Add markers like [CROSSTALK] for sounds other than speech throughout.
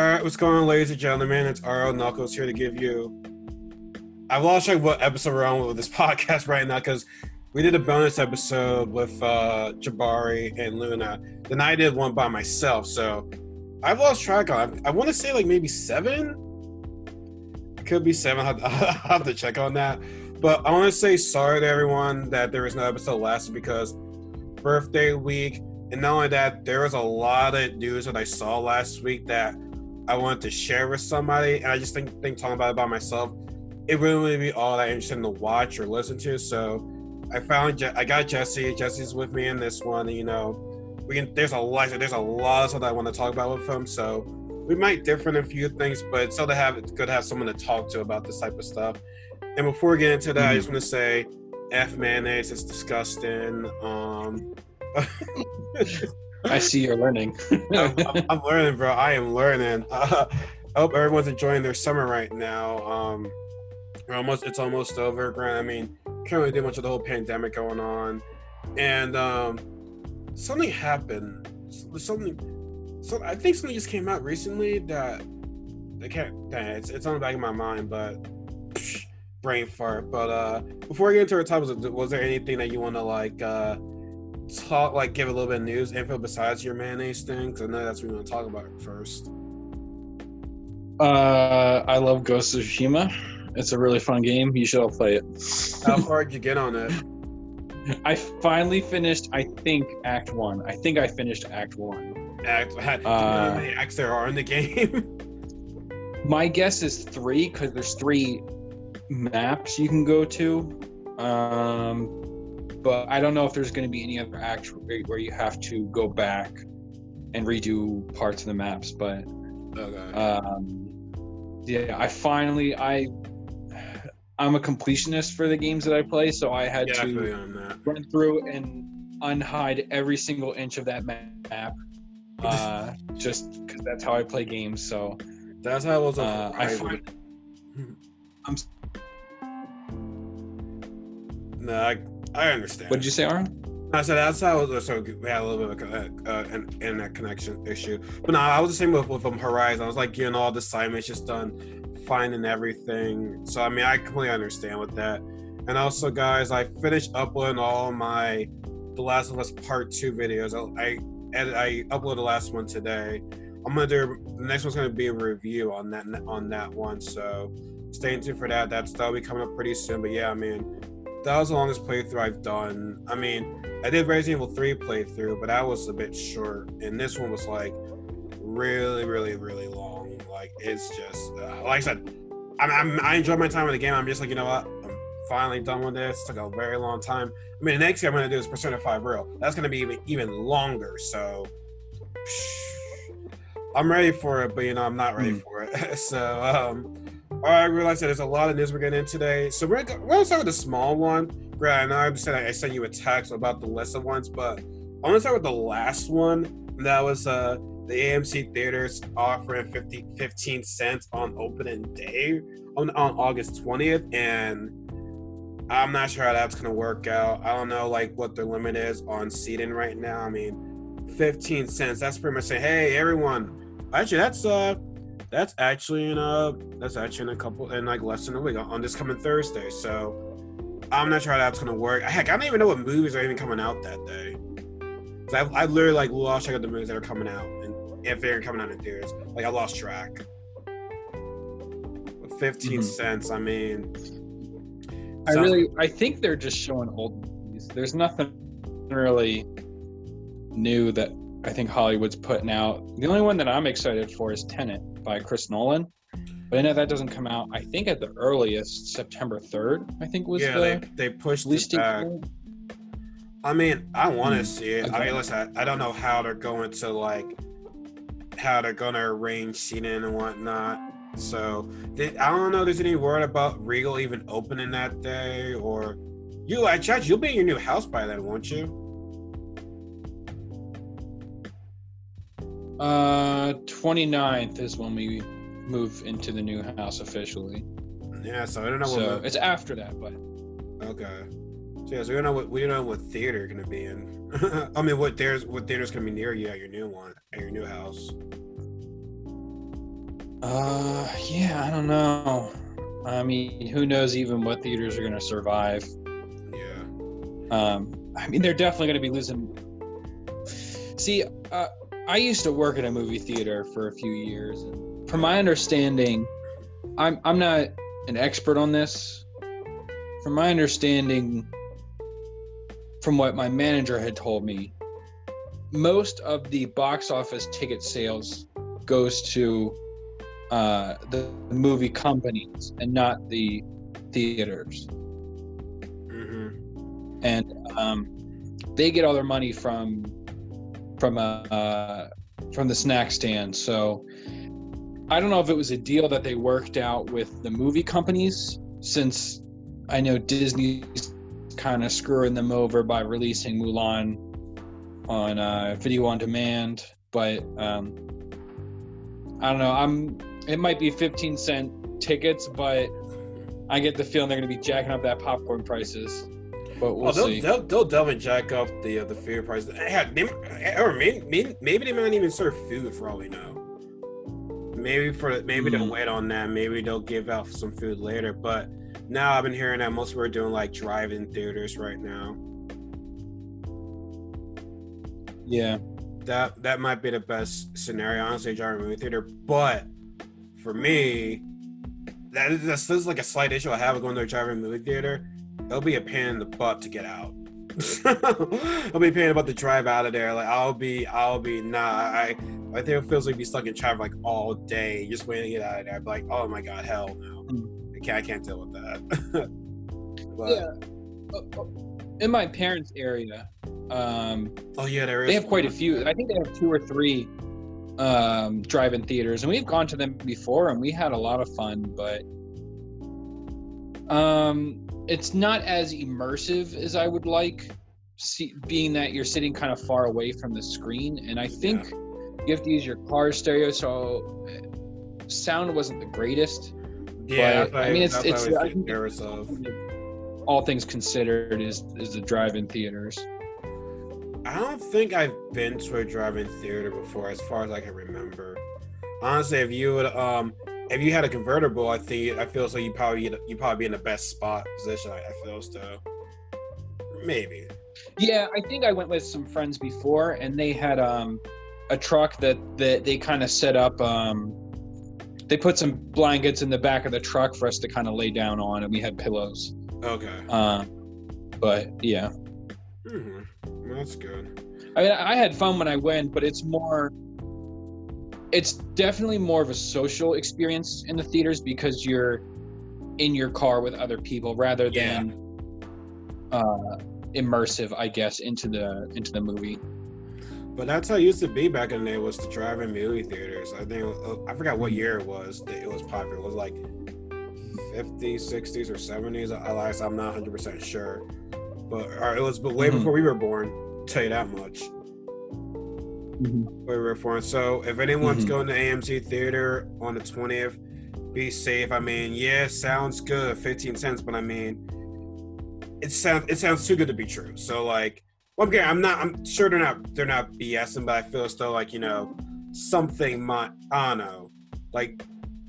All right, what's going on, ladies and gentlemen? It's RL Knuckles here to give you. I've lost track what episode we're on with this [LAUGHS] podcast right now because we did a bonus episode with uh, Jabari and Luna. Then I did one by myself, so I've lost track on. I want to say like maybe seven. It could be seven. [LAUGHS] I'll have to check on that. But I want to say sorry to everyone that there was no episode last because birthday week, and not only that, there was a lot of news that I saw last week that I wanted to share with somebody, and I just think think talking about it by myself, it wouldn't really be all that interesting to watch or listen to. So I found Je- I got Jesse. Jesse's with me in this one. You know, we can. There's a lot. There's a lot of stuff that I want to talk about with him. So we might differ in a few things, but it's still to have it's good to have someone to talk to about this type of stuff. And before we get into that, I just want to say, F mayonnaise is disgusting. Um, [LAUGHS] [LAUGHS] I see you're learning. [LAUGHS] I'm, I'm- I'm learning, bro. I am learning. Uh, I hope everyone's enjoying their summer right now. Um, almost it's almost over. Grant, I mean, can't really do much of the whole pandemic going on, and um, something happened. Something, so I think something just came out recently that I can't. Dang, it's it's on the back of my mind, but psh, brain fart. But uh, before I get into our topics, was there anything that you want to like? uh talk like give a little bit of news info besides your mayonnaise thing? Because I know that's what we want to talk about first. uh, I love Ghost of Tsushima. It's a really fun game. You should all play it. How [LAUGHS] far did you get on it? I finally finished. I think Act One. I think I finished Act One. Act, [LAUGHS] Uh, how many acts there are in the game? [LAUGHS] My guess is three because there's three maps you can go to. Um, but I don't know if there's going to be any other act where where you have to go back and redo parts of the maps. But okay. um, yeah, I finally I I'm a completionist for the games that I play, so I had yeah, to feel you on that. run through and unhide every single inch of that map. Uh, just because that's how I play games. So That's how I was. uh, I find, I'm. No, I, I understand. What did you say, Aaron? I said that's how was. So we had a little bit of a, uh, an internet connection issue. But no, I was the same with, with um, Horizon. I was like getting all the assignments just done, finding everything. So I mean, I completely understand with that. And also, guys, I finished uploading all my The Last of Us Part Two videos. I I, edit, I uploaded the last one today. I'm gonna do the next one's gonna be a review on that on that one. So stay tuned for that. That's that'll be coming up pretty soon. But yeah, I mean, that was the longest playthrough I've done. I mean, I did Resident Evil 3 playthrough, but that was a bit short. And this one was like really, really, really long. Like it's just uh, like I said, I'm, I'm, I enjoy my time with the game. I'm just like you know what, I'm finally done with this. It took a very long time. I mean, the next thing I'm gonna do is Persona 5 Royal. That's gonna be even even longer. So. I'm ready for it, but you know I'm not ready Hmm. for it. [LAUGHS] so, um, I realize that there's a lot of news we're getting in today. So we're we're gonna start with the small one. Grant, I know I said I sent you a text about the of ones, but I'm going to start with the last one. And that was uh, the AMC theaters offering 50, 15 cents on opening day on, on August 20th, and I'm not sure how that's gonna work out. I don't know like what the limit is on seating right now. I mean, 15 cents. That's pretty much saying, hey, everyone. Actually, that's uh that's actually in a that's actually in a couple in like less than a week on, on this coming Thursday. So I'm not sure how that's gonna work. Heck, I don't even know what movies are even coming out that day. I, I literally like lost track of the movies that are coming out and if they're coming out in theaters. Like I lost track. With 15 Mhm. cents, I mean I really, I think they're just showing old movies. There's nothing really new that I think Hollywood's putting out. The only one that I'm excited for is Tenet by Chris Nolan. But I know that doesn't come out. I think at the earliest September 3rd. I think was yeah, the they, they pushed it back. I mean, I want to Hmm. see it. I mean, listen, I, I don't know how they're going to like how they're going to arrange seating and whatnot. So did, I don't know. if There's any word about Regal even opening that day or you? I judge You'll be in your new house by then, won't you? Uh, 29th is when we move into the new house officially. Yeah. So I don't know So what. it's after that, but Okay. So yeah, so we don't know what we don't know what theater gonna be in. [LAUGHS] I mean, what there's what theater's gonna be near you at your new one at your new house. Uh, yeah, I don't know. I mean, who knows even what theaters are going to survive? Yeah. Um, I mean, they're definitely going to be losing. See, uh, I used to work at a movie theater for a few years. And from my understanding, I'm I'm not an expert on this. From my understanding, from what my manager had told me, most of the box office ticket sales goes to uh, the movie companies and not the theaters. Mm-hmm. and um, they get all their money from from uh, uh, from the snack stand. So I don't know if it was a deal that they worked out with the movie companies, since I know Disney's kind of screwing them over by releasing Mulan on uh, video on demand. But um, I don't know. I'm. It might be 15 cent tickets, but I get the feeling they're going to be jacking up that popcorn prices. But we'll oh, they'll, see. they'll they'll definitely jack up the uh, the food price. Heck, they, or maybe, maybe maybe they might even serve food for all we know. Maybe for maybe they'll Mm. wait on that. Maybe they'll give out some food later. But now I've been hearing that most people are doing like drive-in theaters right now. Yeah. That that might be the best scenario, honestly, drive-in movie theater. But for me, that is that's, that's like a slight issue I have with going to a drive-in movie theater. It'll be a pain in the butt to get out. [LAUGHS] I'll be paying about the drive out of there. Like I'll be, I'll be nah. I, I think it feels like be stuck in traffic like all day, just waiting to get out of there. I'd be like, oh my god, hell no, I can't, I can't deal with that. [LAUGHS] but, Yeah. Uh, uh, In my parents' area, um, Oh yeah, there is. they have quite a few. I think they have two or three um, drive-in theaters, and we've gone to them before, and we had a lot of fun. But um, it's not as immersive as I would like, see, being that you're sitting kind of far away from the screen. And I think you have to use your car stereo, so uh, sound wasn't the greatest. Yeah, but, that's I mean, it's- it's- I I. All things considered, is is the drive-in theaters. I don't think I've been to a drive-in theater before, as far as I can remember. Honestly, if you would, um, if you had a convertible, I think I feel so you probably you probably be in the best spot position. I, I feel so. Maybe. Yeah, I think I went with some friends before, and they had um a truck that that they kind of set up. Um, they put some blankets in the back of the truck for us to kind of lay down on, and we had pillows. Okay. Uh, but yeah, hmm That's good. I mean, I had fun when I went, but it's more. It's definitely more of a social experience in the theaters because you're in your car with other people rather Yeah. than uh, immersive, I guess, into the into the movie. But that's how it used to be back in the day was to drive-in movie theaters. I think uh, I forgot what year it was that it was popular. It was like 50s, 60s, or 70s. I I'm not 100 percent sure, but or it was but way Mhm. before we were born. Tell you that much. We were born. So if anyone's Mhm. going to AMC theater on the 20th, be safe. I mean, yeah, sounds good, 15 cents, but I mean, it sounds it sounds too good to be true. So like, well, okay, I'm not. I'm sure they're not they're not BSing, but I feel as though like you know something might. I don't know, like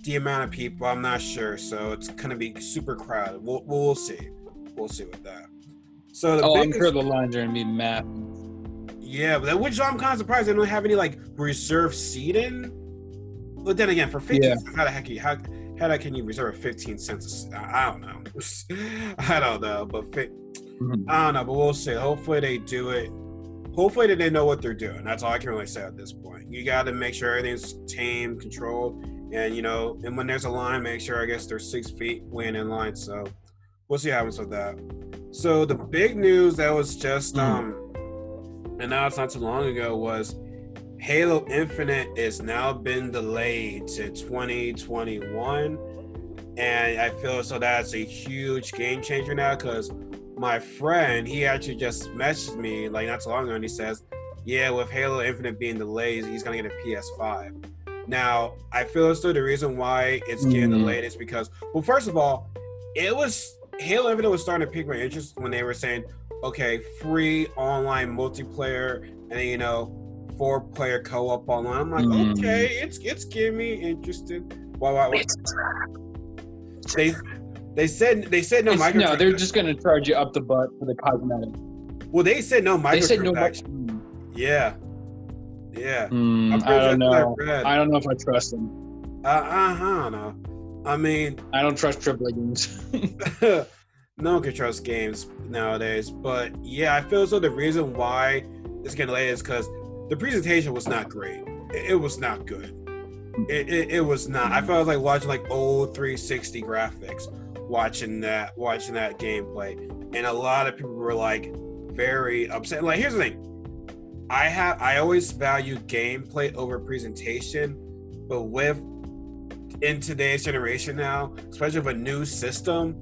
the amount of people. I'm not sure, so it's gonna be super crowded. We'll we'll see. We'll see with that. So the Oh, I'm biggest, sure the lines are gonna be massive. Yeah, but which I'm kind of surprised they don't have any like reserve seating. But then again, for 15 Yeah. cents, how the heck you how how the can you reserve 15 cents? I, don't know. [LAUGHS] I don't know, but fi- Mhm. I don't know, but we'll see. Hopefully they do it. Hopefully they know what they're doing. That's all I can really say at this point. You got to make sure everything's tamed, controlled, and you know, and when there's a line, make sure I guess they're six feet waiting in line. So we'll see what happens with that. So the big news that was just Mhm. um announced not too long ago was Halo Infinite is now been delayed to 2021. And I feel so that's a huge game changer now because my friend, he actually just messaged me like not too long ago and he says, Yeah, with Halo Infinite being delayed, he's gonna get a PS5. Now, I feel as though the reason why it's getting Mhm. delayed is because, well, first of all, it was Halo Infinite was starting to pique my interest when they were saying, okay, free online multiplayer and you know, four player co-op online. I'm like, Mhm. okay, it's it's getting me interested. Why? Why? why? They they said they said no microtransactions. no, they're just gonna charge you up the butt for the cosmetic. well, they said no micro. They said no. microtransactions. Yeah, yeah. Hmm, I'm I don't know. I. I don't know if I trust them. Uh, I don't know. I mean, I don't trust triple games. [LAUGHS] [LAUGHS] no one can trust games nowadays. But yeah, I feel though the reason why it's getting late is because the presentation was not great. It, it was not good. It, it, it was not. I felt like watching like old 360 graphics, watching that, watching that gameplay, and a lot of people were like very upset. Like, here's the thing. I have I always value gameplay over presentation, but with in today's generation now, especially with a new system,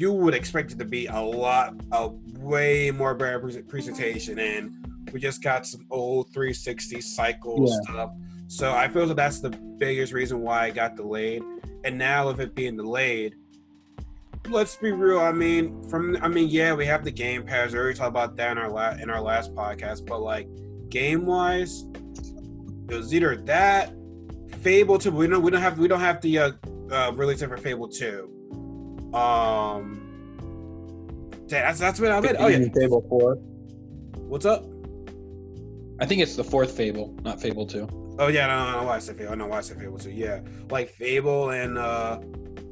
you would expect it to be a lot, a way more better presentation. And we just got some old 360 cycle Yeah. stuff. So I feel that that's the biggest reason why it got delayed. And now with it being delayed, let's be real. I mean, from I mean, yeah, we have the Game Pass. We already talked about that in our la- in our last podcast. But like game wise, it was either that Fable two. We don't we don't have we don't have the uh, uh release for Fable two. Um, that's that's what I meant. Oh yeah, Fable Four. what's up? I think it's the fourth Fable, not Fable Two. Oh yeah, no, no, no, why I said Fable. I know why I said Fable too. Yeah, like Fable and uh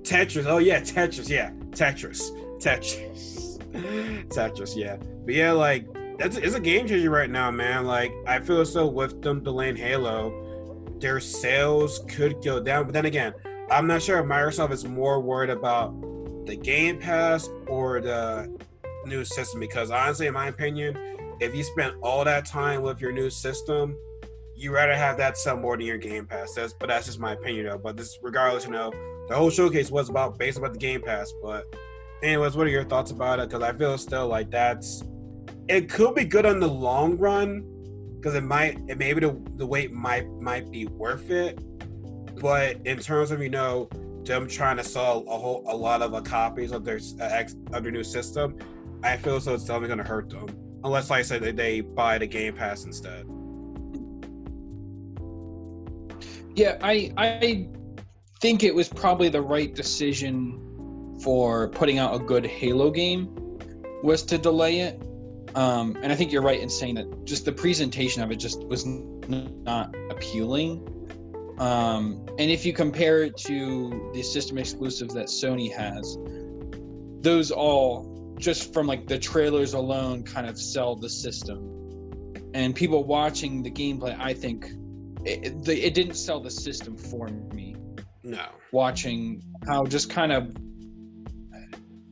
Tetris. Oh yeah, Tetris. Yeah, Tetris. Tetris. [LAUGHS] Tetris. Yeah, but yeah, like that's it's a game changer right now, man. Like I feel as though with them delaying Halo, their sales could go down. But then again, I'm not sure if Microsoft is more worried about the Game Pass or the new system because honestly, in my opinion, if you spend all that time with your new system you rather have that sell more than your Game Pass. That's but that's just my opinion though. But this regardless, you know, the whole showcase was about based about the Game Pass. But anyways, what are your thoughts about it? Because I feel still like that's it could be good on the long run because it might it maybe the the wait might might be worth it. But in terms of you know them trying to sell a whole a lot of uh, copies of their uh, ex, of their new system, I feel so it's definitely going to hurt them unless like I said they, they buy the Game Pass instead. Yeah, I I think it was probably the right decision for putting out a good Halo game was to delay it. Um, and I think you're right in saying that just the presentation of it just was not appealing. Um, and if you compare it to the system exclusives that Sony has, those all just from like the trailers alone kind of sell the system. And people watching the gameplay, I think it, it, it didn't sell the system for me No. watching how just kind of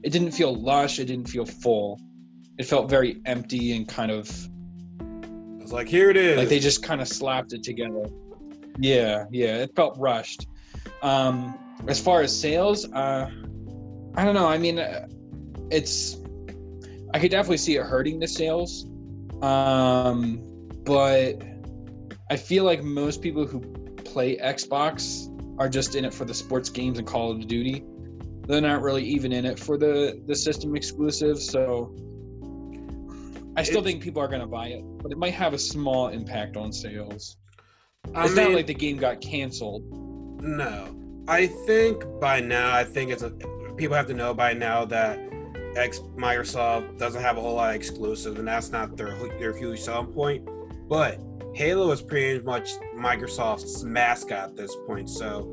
it didn't feel lush it didn't feel full it felt very empty and kind of I was like, here it is. like they just kind of slapped it together yeah yeah it felt rushed. Um as far as sales uh i don't know i mean uh, it's i could definitely see it hurting the sales um but i feel like most people who play xbox are just in it for the sports games and call of duty. They're not really even in it for the the system exclusive so i still It's- think people are going to buy it but it might have a small impact on sales I it's mean, not like the game got canceled. no. I think by now, I think it's a people have to know by now that X Microsoft doesn't have a whole lot of exclusives, and that's not their their huge selling point. But Halo is pretty much Microsoft's mascot at this point, so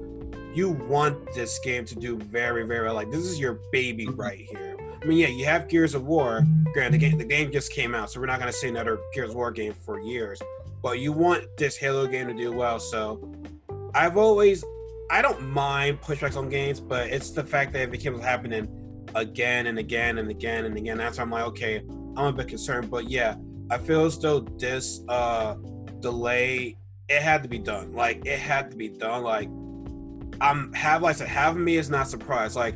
you want this game to do very, very well. Like this is your baby mm-hmm. right here. I mean, yeah, you have Gears of War. Granted, the game the game just came out, so we're not gonna see another Gears of War game for years. But you want this Halo game to do well, so I've always I don't mind pushbacks on games, but it's the fact that it keeps happening again and again and again and again, that's why I'm like, okay, I'm a bit concerned. But yeah, I feel as though this uh delay it had to be done. Like it had to be done. Like I'm have like I said, of me is not surprised. Like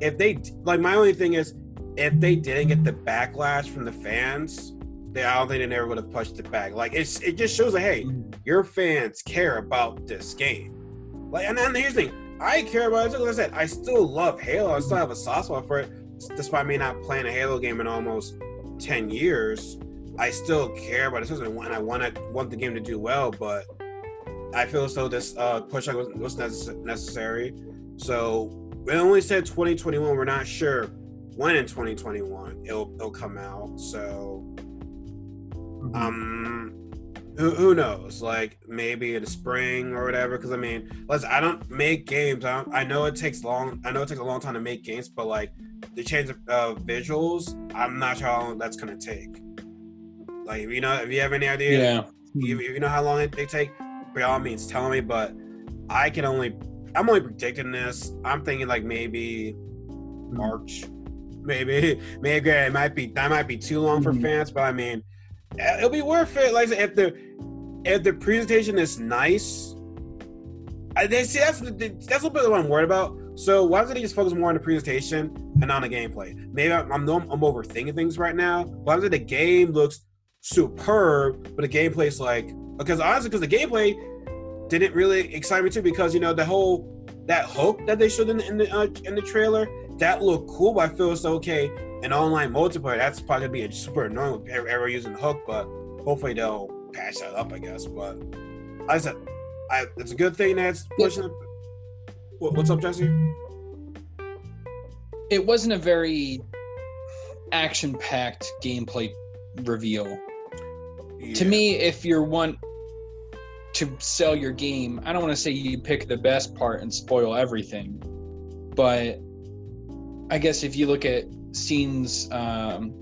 if they like my only thing is if they didn't get the backlash from the fans, then I don't think they never would have pushed it back. Like it's it just shows that hey, your fans care about this game. Like, and then here's the thing: I care about it. Like I said, I still love Halo. I still have a soft spot for it, despite me not playing a Halo game in almost ten years. I still care about it, and I want I want to want the game to do well. But I feel as though this uh, push was, was necess- necessary. So we only said 2021. We're not sure when in 2021 it'll it'll come out. So Mm-hmm. um who, who knows? Like maybe in the spring or whatever because i mean let's i don't make games. I, don't, I know it takes long i know it takes a long time to make games but like the change of uh, visuals i'm not sure how long that's gonna take. Like you know if you have any idea yeah. you, you know how long it, they take by all means tell me but i can only i'm only predicting this. I'm thinking like maybe march. Maybe [LAUGHS] maybe it might be that might be too long for Mhm. fans but i mean it'll be worth it. Like if the if the presentation is nice I, they see that's the, that's a bit what i'm worried about. So why don't they just focus more on the presentation and on the gameplay? Maybe i'm i'm, I'm overthinking things right now. Why don't the game looks superb but the gameplay's like because honestly because the gameplay didn't really excite me too because you know the whole that hook that they showed in, in the uh, in the trailer that looked cool but i feel it's okay in online multiplayer that's probably gonna be a super annoying with ever, ever using hook but hopefully they'll patch that up i guess but like i said I, it's a good thing that's pushing it. What, what's up jesse It wasn't a very action-packed gameplay reveal. To me, if you're one to sell your game, I don't want to say you pick the best part and spoil everything, but I guess if you look at scenes, um,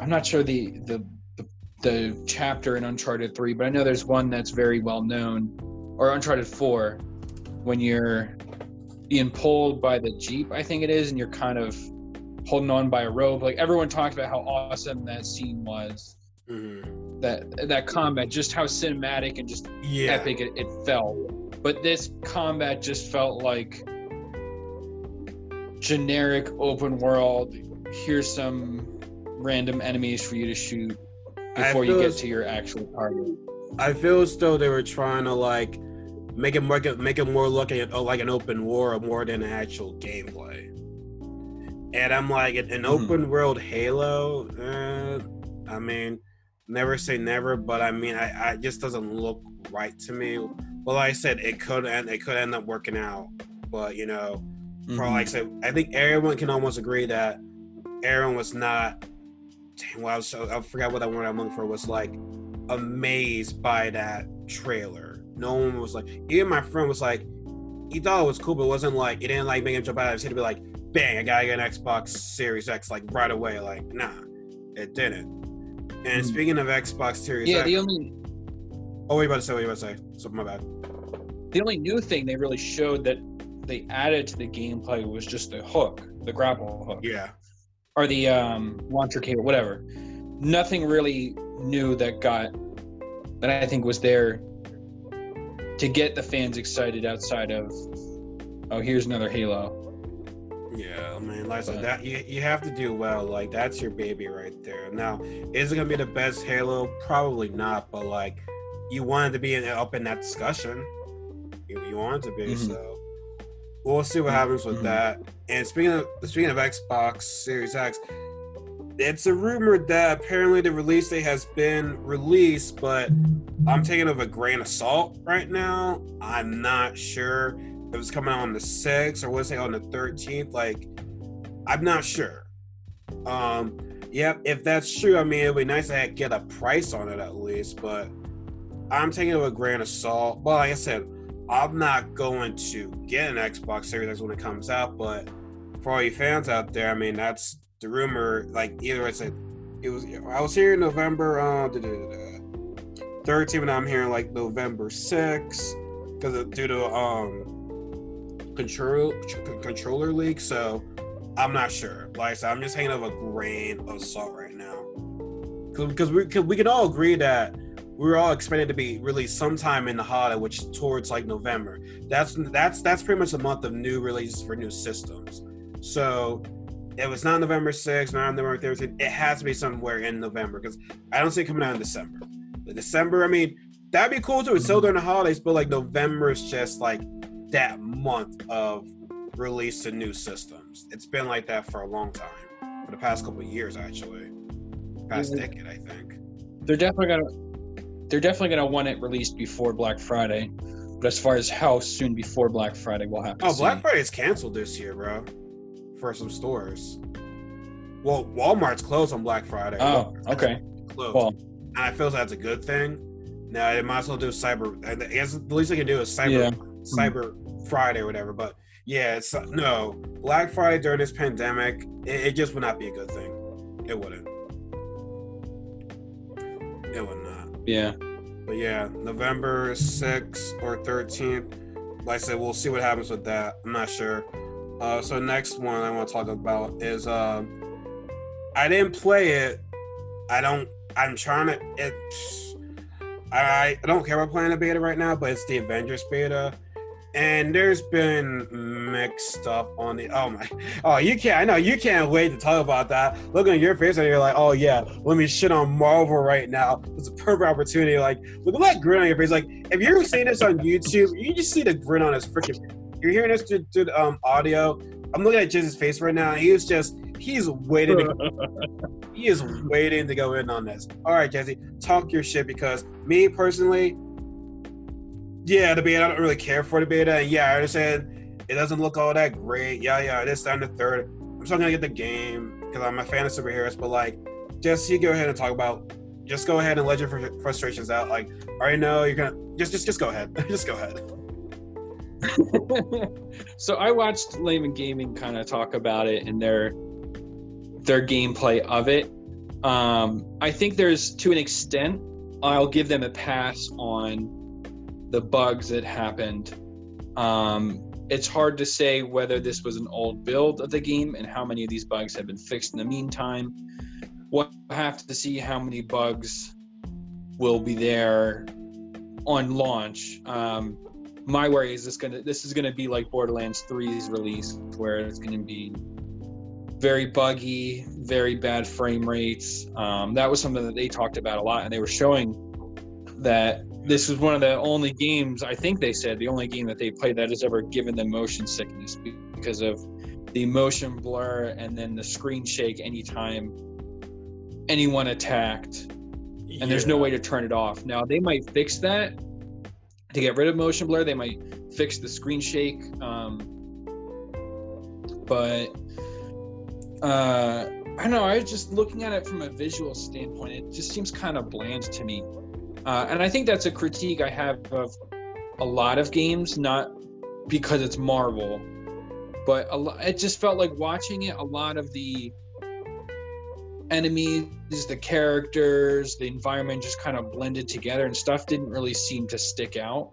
I'm not sure the, the the the chapter in Uncharted Three, but I know there's one that's very well known, or Uncharted Four, when you're being pulled by the jeep, I think it is, and you're kind of holding on by a rope. Like everyone talked about how awesome that scene was Mhm. that that combat just how cinematic and just yeah epic it, it felt but this combat just felt like generic open world here's some random enemies for you to shoot before you get as- to your actual target I feel as though they were trying to like make it more make it more look at oh, like an open world more than actual gameplay. And I'm like an, an Mhm. open world Halo. Eh, I mean, never say never, but I mean, I, I it just doesn't look right to me. Well, like I said, it could end it could end up working out, but you know, for Mhm. like I said, I think everyone can almost agree that Aaron was not. Dang, well, I, was so, I forgot what that word I'm looking for was like amazed by that trailer. No one was like, even my friend was like, he thought it was cool, but it wasn't like it didn't like make him jump out of his seat to be like, bang, I gotta get an Xbox Series X like right away. Like, nah, it didn't. And Mhm. speaking of Xbox Series yeah X, the only oh, what you about to say? What you about to say? Something my bad. the only new thing they really showed that they added to the gameplay was just the hook the grapple hook Yeah, or the um, launcher cable, whatever. Nothing really new that got that I think was there to get the fans excited outside of oh here's another Halo. Yeah, I mean, like I said, that you, you have to do well. Like that's your baby right there. Now, is it gonna be the best Halo? Probably not. But like, you wanted to be in, up in that discussion. You, you wanted to be. Mhm. So we'll see what happens with Mhm. that. And speaking of speaking of Xbox Series X, it's a rumor that apparently the release date has been released, but I'm taking it with a grain of salt right now. I'm not sure if it's coming out on the 6th or was it on the 13th. Like, I'm not sure. Um, yep, if that's true, I mean, it'd be nice to get a price on it at least, but I'm taking it with a grain of salt. Well, like I said, I'm not going to get an Xbox Series X when it comes out, but for all you fans out there, I mean, that's the rumor. Like, either it's a, it was, I was here in November, uh, da, da, da, da, 13, and I'm hearing like November 6th because due to um control controller leak. So I'm not sure. Like I said, I'm just hanging of a grain of salt right now because we cause we can all agree that we were all expected to be released sometime in the holiday, which towards like November. That's that's that's pretty much a month of new releases for new systems. So it was not November 6th, not November 13th, it has to be somewhere in November because I don't see it coming out in December. The December, I mean, that'd be cool too. It's still during the holidays, but like November is just like that month of release to new systems. It's been like that for a long time, for the past couple of years actually, past decade I think. They're definitely gonna they're definitely going to want it released before Black Friday. But as far as how soon before Black Friday, we'll happen. Oh. Black Friday is canceled this year, bro. For some stores. Well, Walmart's closed on Black Friday. Oh, Walmart's okay. Closed. Well, and I feel that's a good thing. Now they might as well do Cyber. I guess the least they can do is Cyber Yeah. Cyber Friday or whatever. But yeah, it's uh, no Black Friday during this pandemic. It, it just would not be a good thing. It wouldn't. It would not. Yeah. But yeah, November 6th or 13th. Like I said, we'll see what happens with that. I'm not sure. Uh, so next one I want to talk about is uh, I didn't play it. I don't. I'm trying to. It. I I don't care about playing the beta right now, but it's the Avengers beta, and there's been mixed stuff on the. Oh my. Oh, you can't. I know you can't wait to talk about that. Looking at your face, and you're like, oh yeah, let me shit on Marvel right now. It's a perfect opportunity. Like, look at that grin on your face. Like, if you're seeing this on YouTube, you just see the grin on his freaking. You're hearing this through, through um audio. I'm looking at Jesse's face right now. He He's just he's waiting. To, [LAUGHS] he is waiting to go in on this. All right, Jesse, talk your shit because me personally, yeah, the beta. I don't really care for the beta. Yeah, I understand it doesn't look all that great. Yeah, yeah, this time the third. I'm still gonna get the game because I'm a fan of superheroes. But like, just you go ahead and talk about. Just go ahead and let your fr- frustrations out. Like, I already know you're gonna just just just go ahead. [LAUGHS] just go ahead. [LAUGHS] so I watched Laymen Gaming kind of talk about it and their their gameplay of it. Um, I think there's to an extent I'll give them a pass on the bugs that happened. Um, it's hard to say whether this was an old build of the game and how many of these bugs have been fixed in the meantime. We'll have to see how many bugs will be there on launch. Um, my worry is this gonna this is gonna be like Borderlands 3's release, where it's gonna be very buggy, very bad frame rates. Um, that was something that they talked about a lot, and they were showing that this was one of the only games I think they said the only game that they played that has ever given them motion sickness because of the motion blur and then the screen shake anytime anyone attacked and there's no way to turn it off. Now they might fix that to get rid of motion blur. They might fix the screen shake, um, but uh, I don't know. I was just looking at it from a visual standpoint. It just seems kind of bland to me, uh, and I think that's a critique I have of a lot of games, not because it's Marvel, but a it just felt like watching it. A lot of the enemies, the characters, the environment just kind of blended together, and stuff didn't really seem to stick out.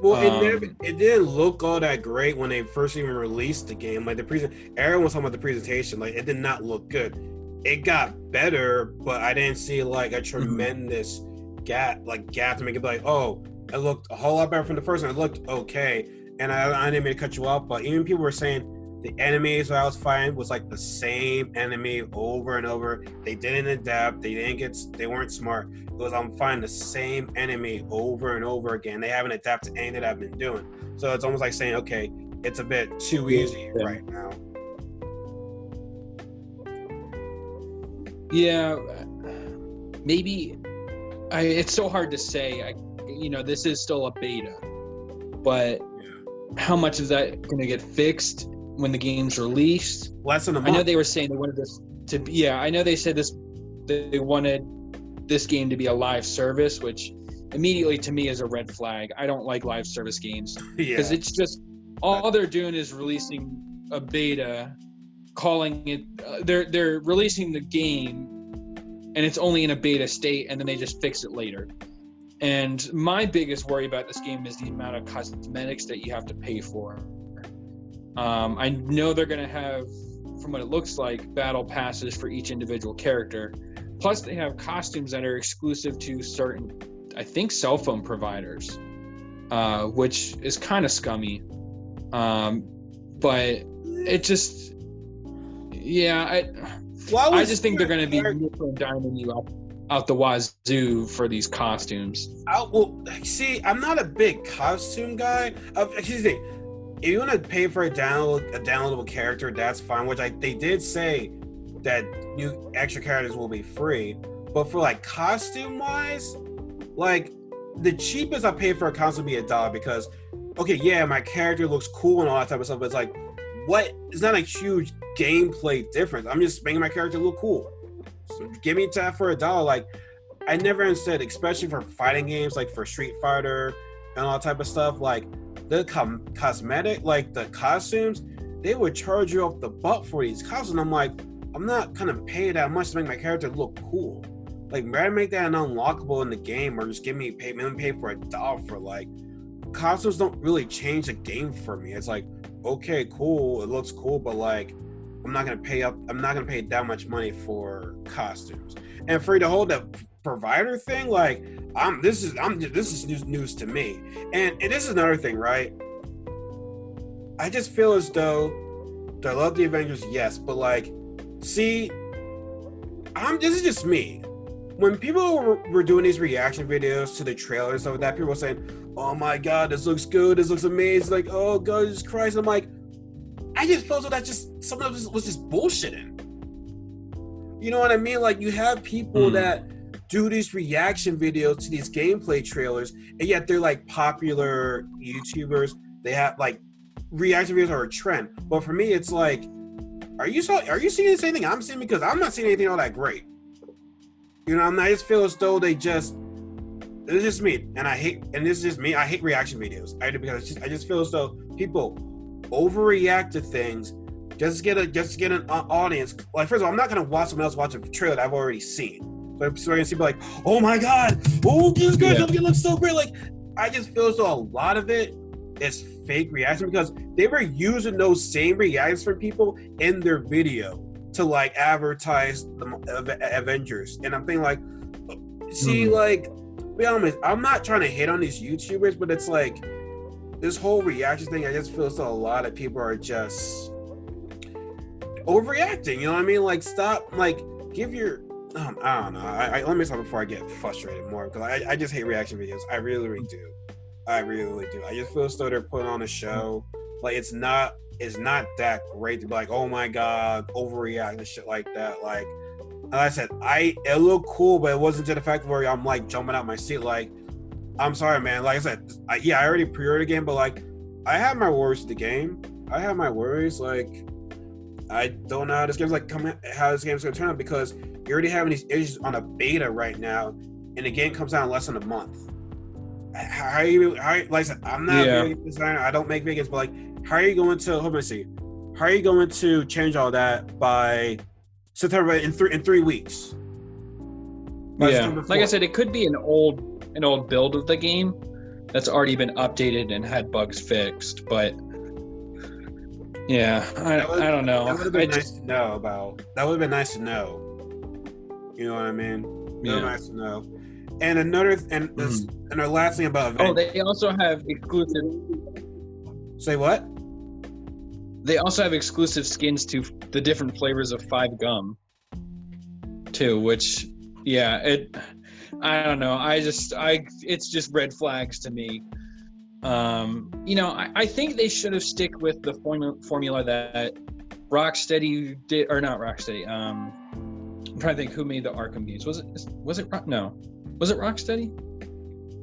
Well, it, Um, never, it didn't look all that great when they first even released the game. Like the present, everyone was talking about the presentation. Like it did not look good. It got better, but I didn't see like a tremendous gap, like gap to make it be like, oh, it looked a whole lot better from the first one. It looked okay, and I, I didn't mean to cut you off, but even people were saying the enemies that I was fighting was like the same enemy over and over. They didn't adapt. They didn't get. They weren't smart. It was I'm fighting the same enemy over and over again. They haven't adapted to anything that I've been doing. So it's almost like saying, okay, it's a bit too easy Yeah. right now. Yeah, maybe. I, it's so hard to say. I, you know, this is still a beta, but how much is that going to get fixed when the game's released? Less than a month. I know they were saying they wanted this to be. Yeah, I know they said this. They wanted this game to be a live service, which immediately to me is a red flag. I don't like live service games [LAUGHS] yeah. because it's just all they're doing is releasing a beta, calling it. Uh, they're they're releasing the game, and it's only in a beta state, and then they just fix it later. And my biggest worry about this game is the amount of cosmetics that you have to pay for. Um, I know they're going to have, from what it looks like, battle passes for each individual character. Plus, they have costumes that are exclusive to certain, I think, cell phone providers, uh, which is kind of scummy. Um, but it just, yeah, I, Why I just think they're going to be Eric- nickel and diming you out, out the wazoo for these costumes. I, well, see, I'm not a big costume guy. Uh, excuse me. If you want to pay for a download a downloadable character, that's fine. Which I they did say that new extra characters will be free. But for like costume wise, like the cheapest I paid for a costume would be a dollar because, okay, yeah, my character looks cool and all that type of stuff, but it's like, what? It's not a huge gameplay difference. I'm just making my character look cool. So give me that for a dollar. Like, I never understood, especially for fighting games, like for Street Fighter and all type of stuff. Like the com- cosmetic, like the costumes, they would charge you off the butt for these costumes. I'm like, I'm not gonna pay that much to make my character look cool. Like, rather make that an unlockable in the game, or just give me pay, me pay for a dollar for like costumes. Don't really change the game for me. It's like, okay, cool, it looks cool, but like, I'm not gonna pay up. I'm not gonna pay that much money for costumes. And for you to hold the provider thing, like, I'm this is I'm this is news news to me. And and this is another thing, right? I just feel as though I love the Avengers, yes, but like, see, I'm this is just me. When people were, were doing these reaction videos to the trailers of that, people were saying, "Oh my god, this looks good, this looks amazing!" Like, "Oh God, Jesus Christ!" I'm like, I just felt so that just some of this was just bullshitting. You know what I mean? Like, you have people Hmm. that do these reaction videos to these gameplay trailers, and yet they're like popular YouTubers. They have like reaction videos are a trend. But for me, it's like, are you so are you seeing the same thing I'm seeing? Because I'm not seeing anything all that great. You know, I'm not, I just feel as though they just this is just me, and I hate and this is just me. I hate reaction videos. I do because it's just, I just feel as though people overreact to things just to get a just to get an au- audience. Like first of all, I'm not gonna watch someone else watch a trailer that I've already seen. So, so I can see like, oh my god, oh this good, Yeah. it looks so great. Like I just feel so a lot of it is fake reaction because they were using those same reactions from people in their video to like advertise the Avengers, and I'm thinking like, see, Mhm. like, be honest, I'm not trying to hit on these YouTubers, but it's like this whole reaction thing. I just feel so a lot of people are just overreacting. You know what I mean? Like, stop. Like, give your. Um, I don't know. I, I let me stop before I get frustrated more because I, I just hate reaction videos. I really, really do. I really, do. I just feel though they're putting on a show. Like, it's not. It's not that great to be like, oh my god, overreact and shit like that. Like, like I said, I it looked cool, but it wasn't to the fact where I'm like jumping out my seat. Like, I'm sorry, man. Like I said, I, yeah, I already pre-ordered the game, but like, I have my worries with the game. I have my worries. Like, I don't know how this game's like coming, how this game's gonna turn out because you're already having these issues on a beta right now, and the game comes out in less than a month. How how are you? How, like I said, I'm not Yeah. a video designer. I don't make videos, but like, how are you going to? Let me see. How are you going to change all that by September in three in three weeks? By yeah, like I said, it could be an old an old build of the game that's already been updated and had bugs fixed, but yeah, I, would- I don't know. That would have I been nice just to know about. That would have been nice to know. You know what I mean? Yeah. nice to know. And another and this, mm-hmm. and the last thing about Oh, they also have exclusive. say what? They also have exclusive skins to the different flavors of Five Gum, too. Which, yeah, it. I don't know. I just, I, it's just red flags to me. Um, you know, I, I think they should have stick with the formula formula that Rocksteady did, or not Rocksteady. Um, I'm trying to think who made the Arkham games. Was it? Was it? Rock- No, was it Rocksteady?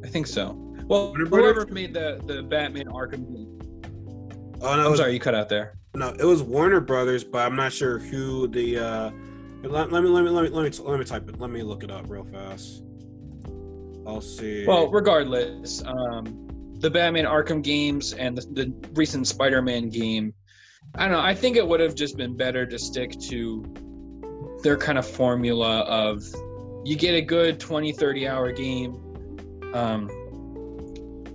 I think so. Well, whoever made the the Batman Arkham game. Oh no, I'm was, sorry, you cut out there. no, it was Warner Brothers, but I'm not sure who the. uh let, let me let me let me let me let me type it. Let me look it up real fast. I'll see. Well, regardless, um, the Batman Arkham games and the, the recent Spider-Man game, I don't know. I think it would have just been better to stick to their kind of formula of you get a good 20, 30 hour game. Um,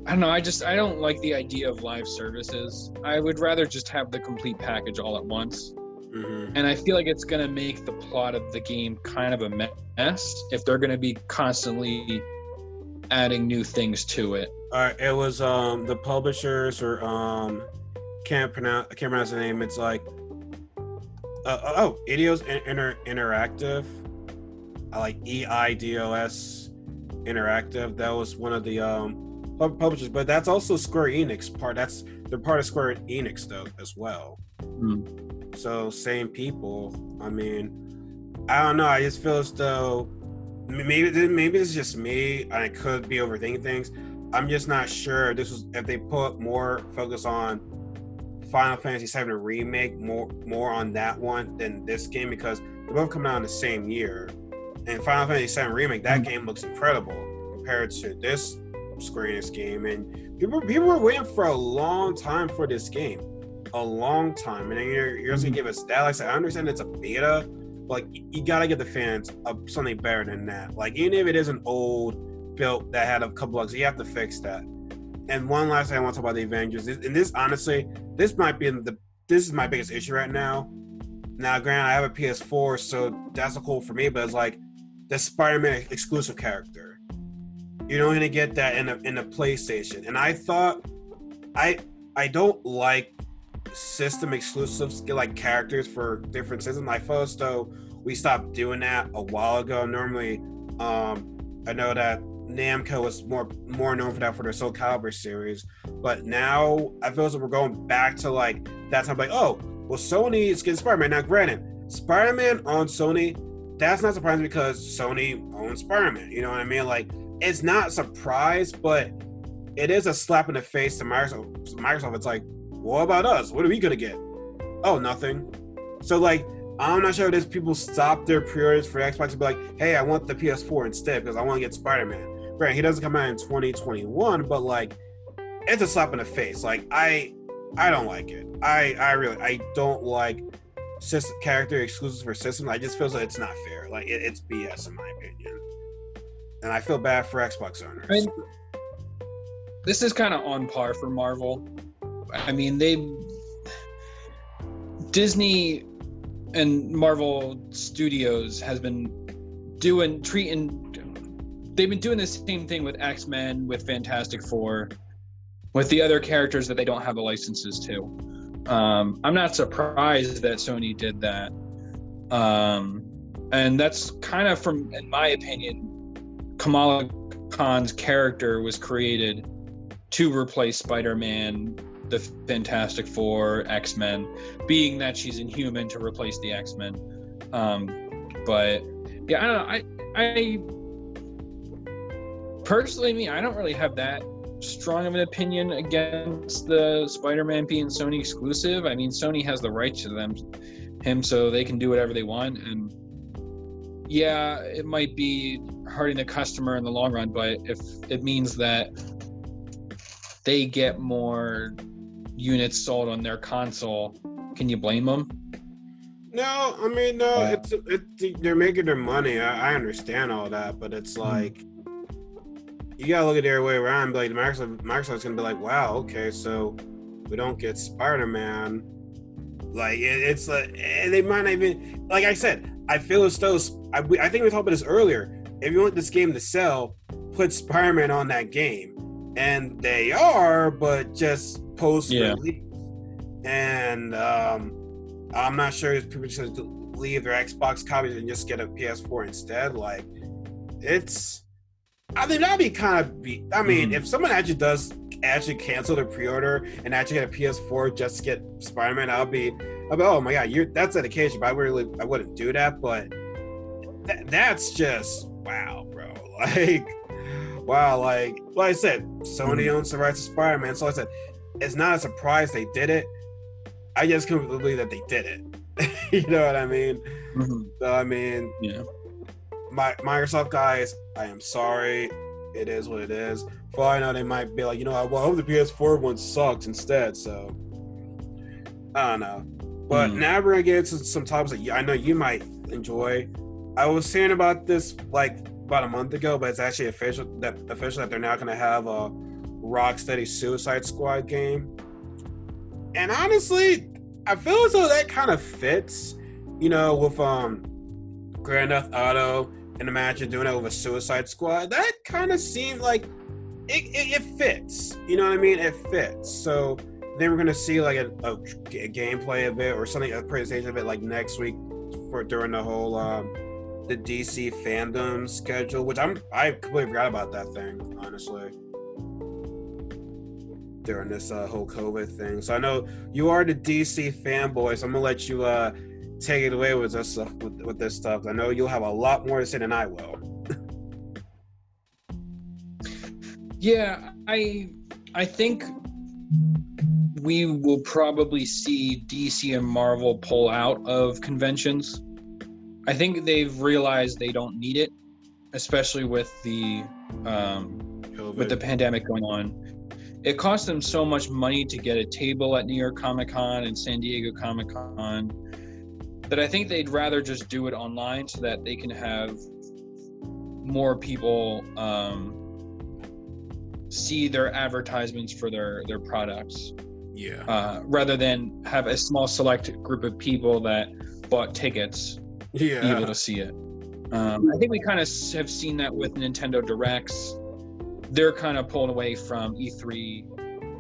I don't know. I just I don't like the idea of live services. I would rather just have the complete package all at once. Mhm. And I feel like it's going to make the plot of the game kind of a mess if they're going to be constantly adding new things to it. All right, it was um the publishers or um can't pronounce I can't pronounce the name. It's like uh, oh Eidos Inter- Interactive. I like E I D O S Interactive. That was one of the um publishers, but that's also Square Enix part. That's they're part of Square Enix though as well. So same people. I mean, I don't know. I just feel as though maybe maybe it's just me. I could be overthinking things. I'm just not sure. This was if they put more focus on Final Fantasy VII remake, more more on that one than this game because they're both come out in the same year. And Final Fantasy VII remake, that mm-hmm. game looks incredible compared to this Square Enix game. And people people were waiting for a long time for this game, a long time. And you're, you're just gonna give us that. Like I understand it's a beta, like you gotta give the fans a, something better than that. Like even if it is an old built that had a couple bugs, you have to fix that. And one last thing I want to talk about the Avengers, and this honestly, this might be the this is my biggest issue right now. Now, granted, I have a PS4, so that's a cool for me, but it's like the Spider-Man exclusive character. You're only gonna get that in a in a PlayStation, and I thought I I don't like system exclusives like characters for different systems. Felt though we stopped doing that a while ago. Normally, um, I know that Namco was more more known for that for their Soul Calibur series, but now I feel as like we're going back to like that time. Like, oh, well, Sony is getting Spider-Man. Now, granted, Spider-Man on Sony, that's not surprising because Sony owns Spider-Man. You know what I mean? Like, it's not surprise, but it is a slap in the face to Microsoft. Microsoft, it's like what about us? What are we gonna get? Oh, nothing. So like, I'm not sure if there's people stop their pre-orders for Xbox to be like, hey, I want the PS4 instead because I want to get Spider-Man. Right? He doesn't come out in 2021, but like, it's a slap in the face. Like, I, I don't like it. I, I really, I don't like system character exclusives for systems. I just feel like it's not fair. Like, it, it's BS in my opinion, and I feel bad for Xbox owners. I mean, this is kind of on par for Marvel I mean, they Disney and Marvel Studios has been doing treating they've been doing the same thing with X-Men, with Fantastic Four, with the other characters that they don't have the licenses to. Um, I'm not surprised that Sony did that. Um, and that's kind of from in my opinion, Kamala Khan's character was created to replace Spider-Man the Fantastic Four, X Men, being that she's inhuman to replace the X Men. Um, but yeah, I don't know. I I personally, me, I don't really have that strong of an opinion against the Spider-Man being Sony exclusive. I mean, Sony has the rights to them, him, so they can do whatever they want. And yeah, it might be hurting the customer in the long run, but if it means that they get more units sold on their console, can you blame them? No, I mean no. Uh, it's it, they're making their money. I, I, understand all that, but it's hmm. like you gotta look at their way around. Like Microsoft, Microsoft's gonna be like, wow, okay, so we don't get Spider Man. Like it, it's like they might not even. Like I said, I feel as though I, I think we talked about this earlier. If you want this game to sell, put Spider Man on that game, and they are, but just post release. Yeah. And um, I'm not sure if people should leave their Xbox copies and just get a PS4 instead. Like, it's. I think that'd be kind of be. I mean, mm if someone actually does actually cancel their pre-order and actually get a PS4 just to get Spider-Man, I'll be, I'll be, oh my god, you're that's dedication. But I really, I wouldn't do that. But th- that's just wow, bro. [LAUGHS] Like, wow, like, like I said, Sony mm owns the rights to Spider-Man. So I said, it's not a surprise they did it. I just couldn't believe that they did it. [LAUGHS] you know what I mean? Mm-hmm. So I mean, yeah. My Microsoft guys, I am sorry. It is what it is. For all I know, they might be like, you know, well, I hope the PS4 one sucks instead. So I don't know. But mm now we're gonna get into some topics that I know you might enjoy. I was hearing about this like about a month ago, but it's actually official that official that they're now gonna have a Rocksteady Suicide Squad game. And honestly, I feel as though that kind of fits, you know, with um Grand Theft Auto and imagine doing it with a Suicide Squad. That kind of seemed like it, it, it, fits. You know what I mean? It fits. So then we're gonna see like a, a, a gameplay of it or something, a presentation of it like next week for during the whole um, the DC FanDome schedule, which I'm I completely forgot about that thing, honestly during this uh, whole COVID thing. So I know you are the DC fanboy, so I'm gonna let you uh, take it away with this stuff. With, with this stuff, I know you'll have a lot more to say than I will. yeah, I I think we will probably see DC and Marvel pull out of conventions. I think they've realized they don't need it, especially with the um, with the pandemic going on. It costs them so much money to get a table at New York Comic Con and San Diego Comic Con that I think they'd rather just do it online so that they can have more people um, see their advertisements for their their products. Yeah. Uh, rather than have a small select group of people that bought tickets yeah. be able to see it. Um, I think we kind of have seen that with Nintendo Directs. They're kind of pulling away from E3,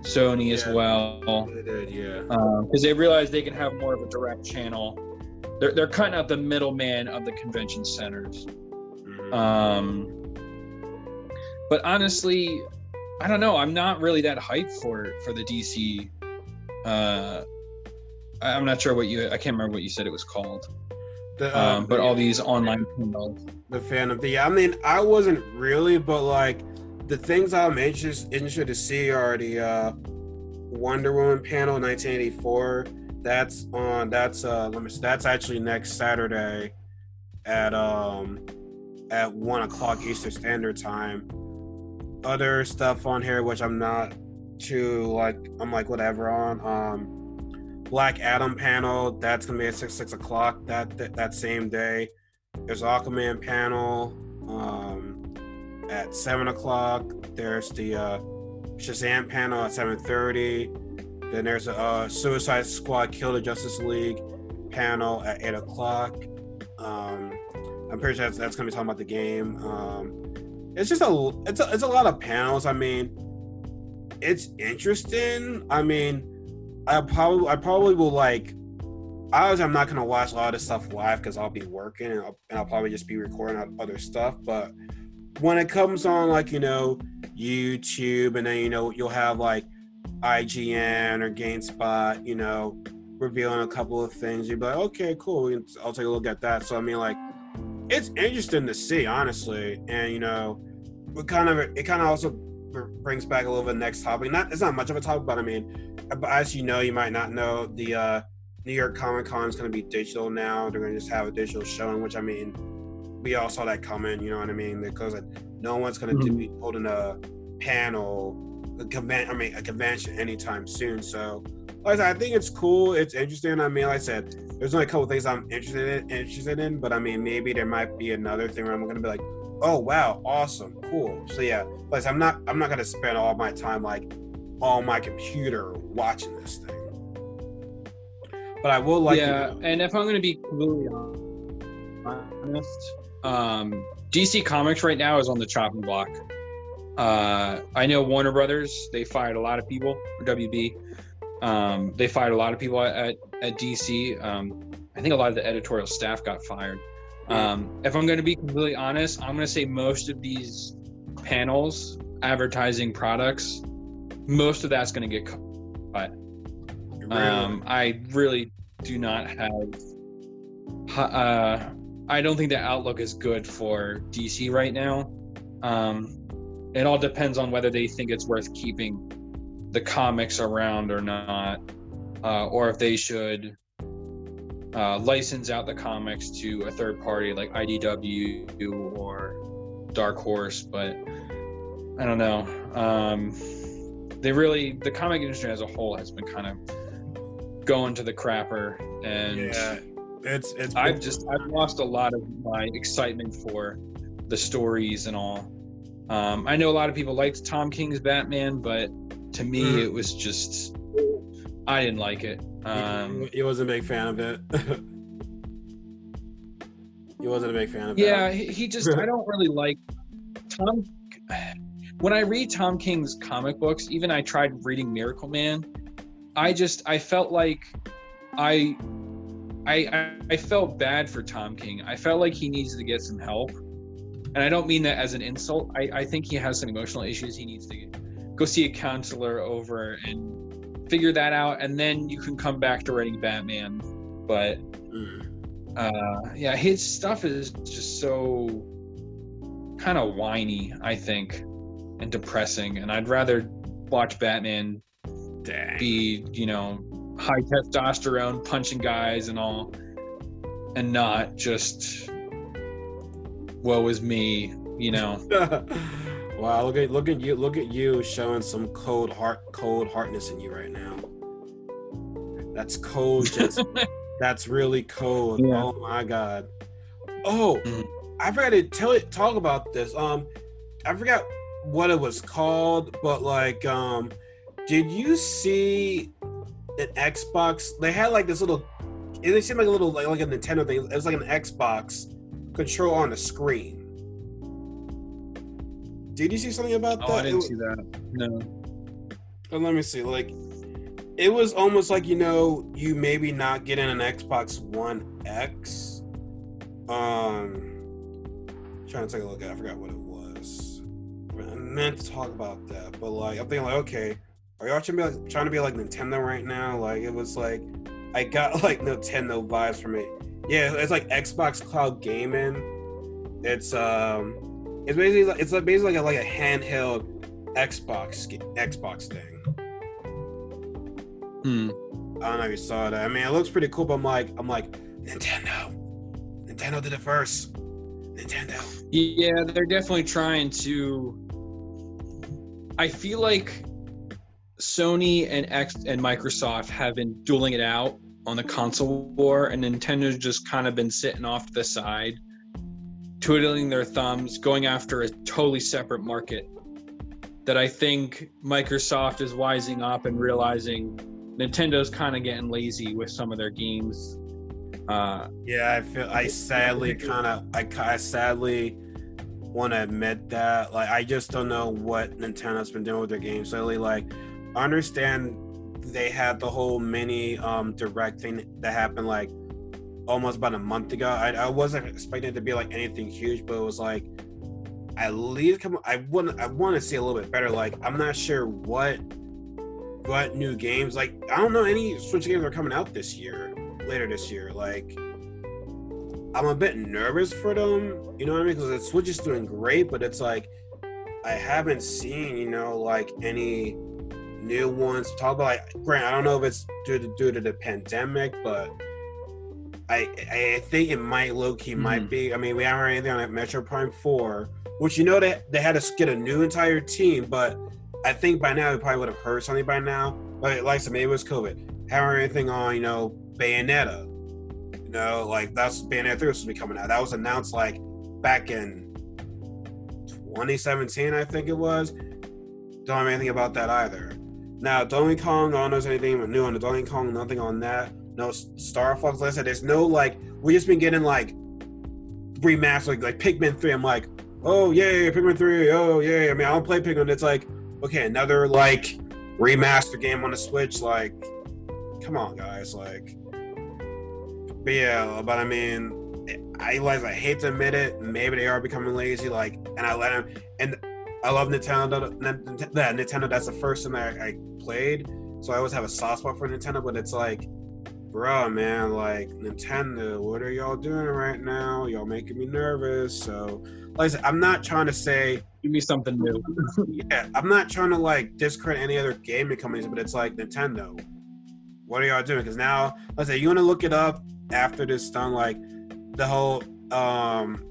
Sony as well, They did, yeah. because they realize they can have more of a direct channel. They're, they're cutting out the middleman of the convention centers. Mhm. Um, but honestly, I don't know. I'm not really that hyped for for the DC. Uh, I- I'm not sure what you. I can't remember what you said it was called. The, Um, but the- all these online panels. the fan of the yeah, I mean I wasn't really but like the things I'm interested interested to see are the uh Wonder Woman panel 1984 that's on that's uh let me that's actually next Saturday at um at one o'clock Eastern Standard Time. Other stuff on here which I'm not too like I'm like whatever on um Black Adam panel that's gonna be at six six o'clock that that, that same day. There's Aquaman panel um, at seven o'clock. There's the uh, Shazam panel at seven thirty. Then there's a uh, Suicide Squad Kill the Justice League panel at eight o'clock. Um, I'm pretty sure that's, that's gonna be talking about the game. Um, it's just a it's a, it's a lot of panels. I mean, it's interesting. I mean, I probably I probably will like obviously I'm not gonna watch a lot of this stuff live because I'll be working and I'll, and I'll probably just be recording other stuff. But when it comes on, like you know, YouTube, and then you know you'll have like IGN or GameSpot, you know, revealing a couple of things. You'd be like, okay, cool, I'll take a look at that. So I mean, like, it's interesting to see, honestly, and you know, we kind of it kind of also brings back a little bit next topic. Not it's not much of a topic, but I mean, as you know, you might not know the. uh New York Comic Con is going to be digital now. They're going to just have a digital showing, which I mean, we all saw that coming. You know what I mean? Because like, no one's going to Mhm. be holding a panel, a convent. I mean, a convention anytime soon. So, like I said, I think it's cool. It's interesting. I mean, like I said, there's only a couple things I'm interested in, interested in, but I mean, maybe there might be another thing where I'm going to be like, oh wow, awesome, cool. So yeah, like said, I'm not, I'm not going to spend all my time like on my computer watching this thing. But I will like, you yeah, know- and if I'm going to be completely honest, um, DC Comics right now is on the chopping block. Uh, I know Warner Brothers; they fired a lot of people. Or WB, um, they fired a lot of people at at DC. Um, I think a lot of the editorial staff got fired. Um, if I'm going to be completely honest, I'm going to say most of these panels advertising products, most of that's going to get cut. Um, I really do not have. Uh, I don't think the outlook is good for DC right now. Um, it all depends on whether they think it's worth keeping the comics around or not, uh, or if they should uh, license out the comics to a third party like IDW or Dark Horse. But I don't know. Um, they really, the comic industry as a whole has been kind of going to the crapper, and yeah, it's it's I've just I've lost a lot of my excitement for the stories and all. Um, I know a lot of people liked Tom King's Batman, but to me, Mhm. it was just I didn't like it. Um, he wasn't a big fan of it. [LAUGHS] he wasn't a big fan of yeah, it. he, he just I don't really like Tom. When I read Tom King's comic books, even I tried reading Miracle Man, I just I felt like I I I, felt bad for Tom King. I felt like he needs to get some help. And I don't mean that as an insult. I, I think he has some emotional issues. He needs to go see a counselor over and figure that out. And then you can come back to writing Batman. But Mm. uh, yeah, his stuff is just so kind of whiny. I think. and depressing. And I'd rather watch Batman Dang. be, you know, high testosterone, punching guys and all, and not just woe is me, you know. [LAUGHS] wow, look at look at you look at you showing some cold heart cold heartness in you right now. That's cold just [LAUGHS] that's really cold. Yeah. Oh my god. Oh, Mhm. I forgot to tell it talk about this. Um I forgot what it was called, but like um did you see an Xbox? They had like this little it seemed like a little like, like a Nintendo thing. It was like an Xbox control on the screen. Did you see something about that? Oh, I didn't wa- see that. No. uh, let me see. Like, it was almost like you know, you maybe not getting an Xbox One X. Um, trying to take a look at. it. I forgot what it was. I meant to talk about that, but like, I'm thinking like, okay, are y'all trying to be like, trying to be like Nintendo right now? Like, it was like, I got [LAUGHS] like Nintendo vibes from it. Yeah, it's like Xbox Cloud Gaming. It's um, it's basically like, it's like basically like a, like a handheld Xbox Xbox thing. Hmm. I don't know if you saw that. I mean, it looks pretty cool, but I'm like, I'm like, Nintendo. Nintendo did it first. Nintendo. Yeah, they're definitely trying to. I feel like Sony and X and Microsoft have been dueling it out on the console war, and Nintendo's just kind of been sitting off to the side, twiddling their thumbs, going after a totally separate market. That I think Microsoft is wising up and realizing Nintendo's kind of getting lazy with some of their games. Uh, Yeah, I feel. I sadly kind of. I, I sadly want to admit that. Like, I just don't know what Nintendo's been doing with their games lately. Like, I understand they had the whole mini um direct thing that happened like almost about a month ago. I, I wasn't expecting it to be like anything huge, but it was like at least come. I want. I want to see a little bit better. Like, I'm not sure what what new games. Like, I don't know any Switch games are coming out this year later this year. Like, I'm a bit nervous for them. You know what I mean? Because the Switch is doing great, but it's like I haven't seen, you know, like any new ones. Talk about like, Grant. I don't know if it's due to due to the pandemic, but I I think it might low key might Mhm. be. I mean, we haven't heard anything on like Metroid Prime Four, which you know they they had to get a new entire team, but I think by now we probably would have heard something by now. But like I said, maybe it was COVID. Haven't heard anything on you know Bayonetta. You know, like that's Bayonetta 3 was supposed to be coming out. That was announced like back in 2017, I think it was. Don't have anything about that either. Now, Donkey Kong, I don't know if there's anything new on the Donkey Kong, nothing on that. No Star Fox, like I said, there's no like, we just been getting like remastered, like, like Pikmin 3. I'm like, oh, yay, Pikmin 3, oh, yay. I mean, I don't play Pikmin. It's like, okay, another like remaster game on the Switch. Like, come on, guys. Like, but yeah, but I mean, I realize I hate to admit it. Maybe they are becoming lazy. Like, and I let them. And I love Nintendo. That Nintendo. That's the first thing that I played. So I always have a soft spot for Nintendo. But it's like, bro, man, like Nintendo. What are y'all doing right now? Y'all making me nervous. So, like I said, I'm not trying to say give me something new. [LAUGHS] yeah, I'm not trying to like discredit any other gaming companies, but it's like Nintendo. What are y'all doing? Because now, let's say you want to look it up after this done, like the whole um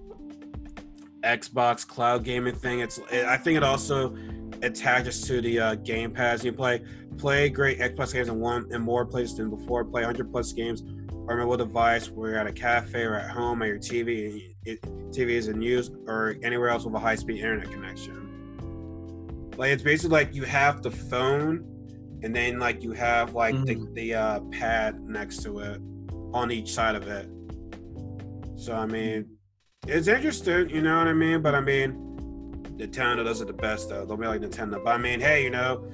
Xbox cloud gaming thing. It's it, I think it also attaches to the uh, Game Pass. You play play great Xbox games in one and more places than before. Play 100 plus games on a mobile device, where you're at a cafe or at home at your TV, and it, TV is in use, or anywhere else with a high speed internet connection. Like it's basically like you have the phone, and then like you have like the, Mhm. the uh, pad next to it on each side of it. So I mean, it's interesting, you know what I mean? But I mean, Nintendo does it the best though. Don't be like Nintendo. But I mean, hey, you know,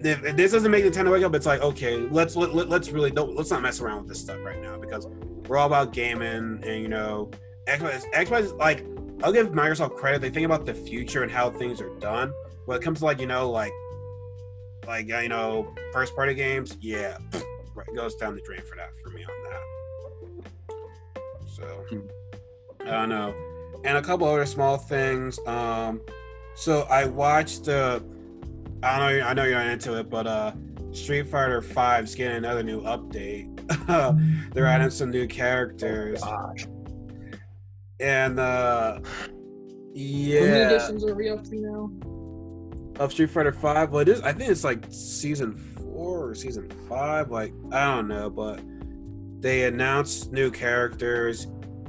if, if this doesn't make Nintendo wake up, it's like okay, let's let, let, let's really don't let's not mess around with this stuff right now because we're all about gaming and you know, Xbox Xbox like I'll give Microsoft credit. They think about the future and how things are done. When it comes to like you know like like uh, you know first party games, yeah, [SNIFFS] right, goes down the drain for that for me on that. So Hmm. I don't know, and a couple other small things. Um, So I watched the. I know. I know you're into it, but uh, Street Fighter Five's getting another new update. [LAUGHS] They're adding some new characters. Gosh. And uh, yeah. How many editions are we up to now? of Street Fighter Five. Well, it is. I think it's like season four or season five. Like I don't know, but they announced new characters.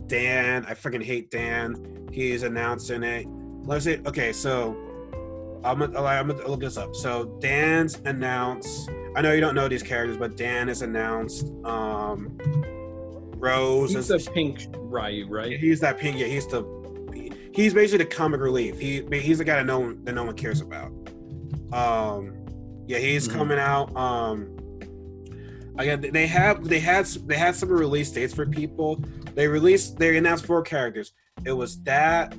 Dan, I freaking hate Dan. He's announcing it. Let's say, okay, so I'm gonna, I'm gonna look this up. So Dan's announced. I know you don't know these characters, but Dan has announced. Um, Rose He's is the pink Ryu, right? He's that pink. Yeah, he's the. He's basically the comic relief. He he's the guy that no one that no one cares about. Um, yeah, he's Mhm. coming out. Um, again, they have they had they had some release dates for people. They released they announced four characters. It was that.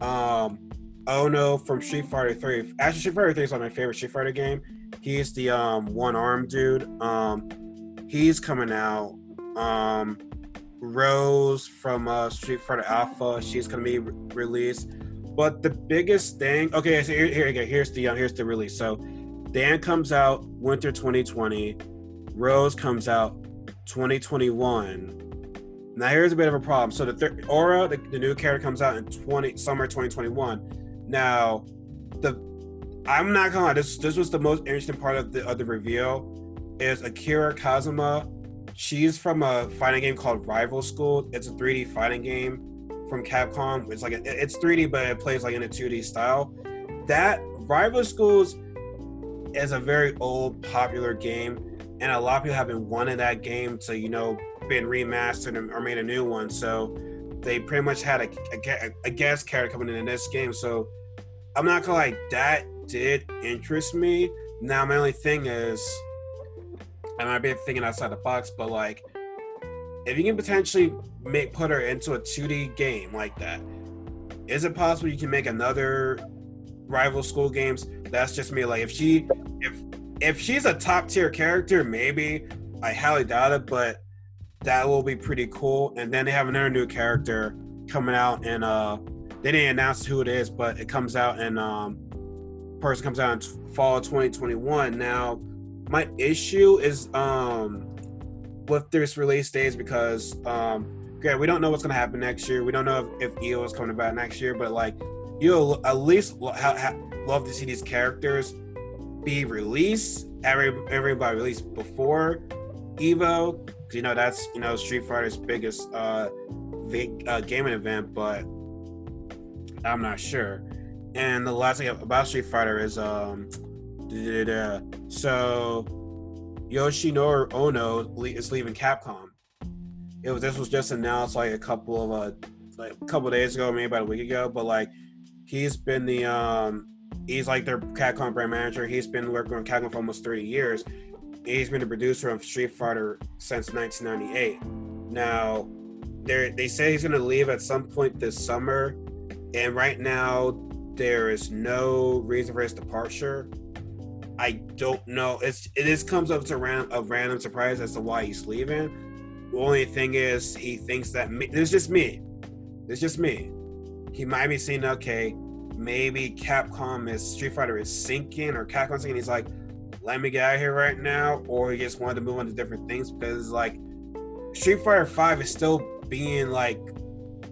Um, Oro from Street Fighter Three. Actually, Street Fighter Three is of my favorite Street Fighter game. He's the um one arm dude. Um, he's coming out. Um, Rose from uh, Street Fighter Alpha. She's gonna be re- released. But the biggest thing, okay, so here, here go. Here's the uh, here's the release. So Dan comes out winter 2020. Rose comes out 2021. Now here's a bit of a problem. So the third Oro, the, the new character comes out in 20 summer 2021. Now the I'm not gonna lie, this this was the most interesting part of the of the reveal is Akira Kazama. She's from a fighting game called Rival School. It's a 3D fighting game from Capcom. It's like a, it's 3D, but it plays like in a 2D style. That Rival Schools is a very old, popular game, and a lot of people have been wanting that game to, you know, been remastered or made a new one. So they pretty much had a, a, a guest character coming in this game. So I'm not gonna lie, that did interest me. Now my only thing is, I might be thinking outside the box, but like, if you can potentially make put her into a 2D game like that, is it possible you can make another rival school games? That's just me. Like if she if if she's a top tier character, maybe I highly doubt it, but that will be pretty cool. And then they have another new character coming out, and uh, they didn't announce who it is, but it comes out and um, person comes out in fall 2021. Now, my issue is um with this release dates because um okay, we don't know what's gonna happen next year. We don't know if, if Evo is coming about next year, but like you'll at least lo- ha- ha- love to see these characters be released. Every everybody released before Evo, 'cause, you know that's you know Street Fighter's biggest uh, big, uh gaming event, but I'm not sure. And the last thing about Street Fighter is um, [TSK] da-da-da-da. so Yoshinori Ono is leaving Capcom. It was this was just announced like a couple of uh like a couple days ago, maybe about a week ago. But like he's been the um he's like their Capcom brand manager. He's been working on Capcom for almost 30 years. He's been the producer of Street Fighter since 1998. Now they say he's gonna leave at some point this summer, and right now there is no reason for his departure. I don't know. It's it is comes up to ran, a random surprise as to why he's leaving. The only thing is he thinks that me, this is just me. It's just me. He might be saying, okay, maybe Capcom is Street Fighter is sinking or Capcom sinking. He's like, let me get out of here right now, or he just wanted to move on to different things because like Street Fighter Five is still being like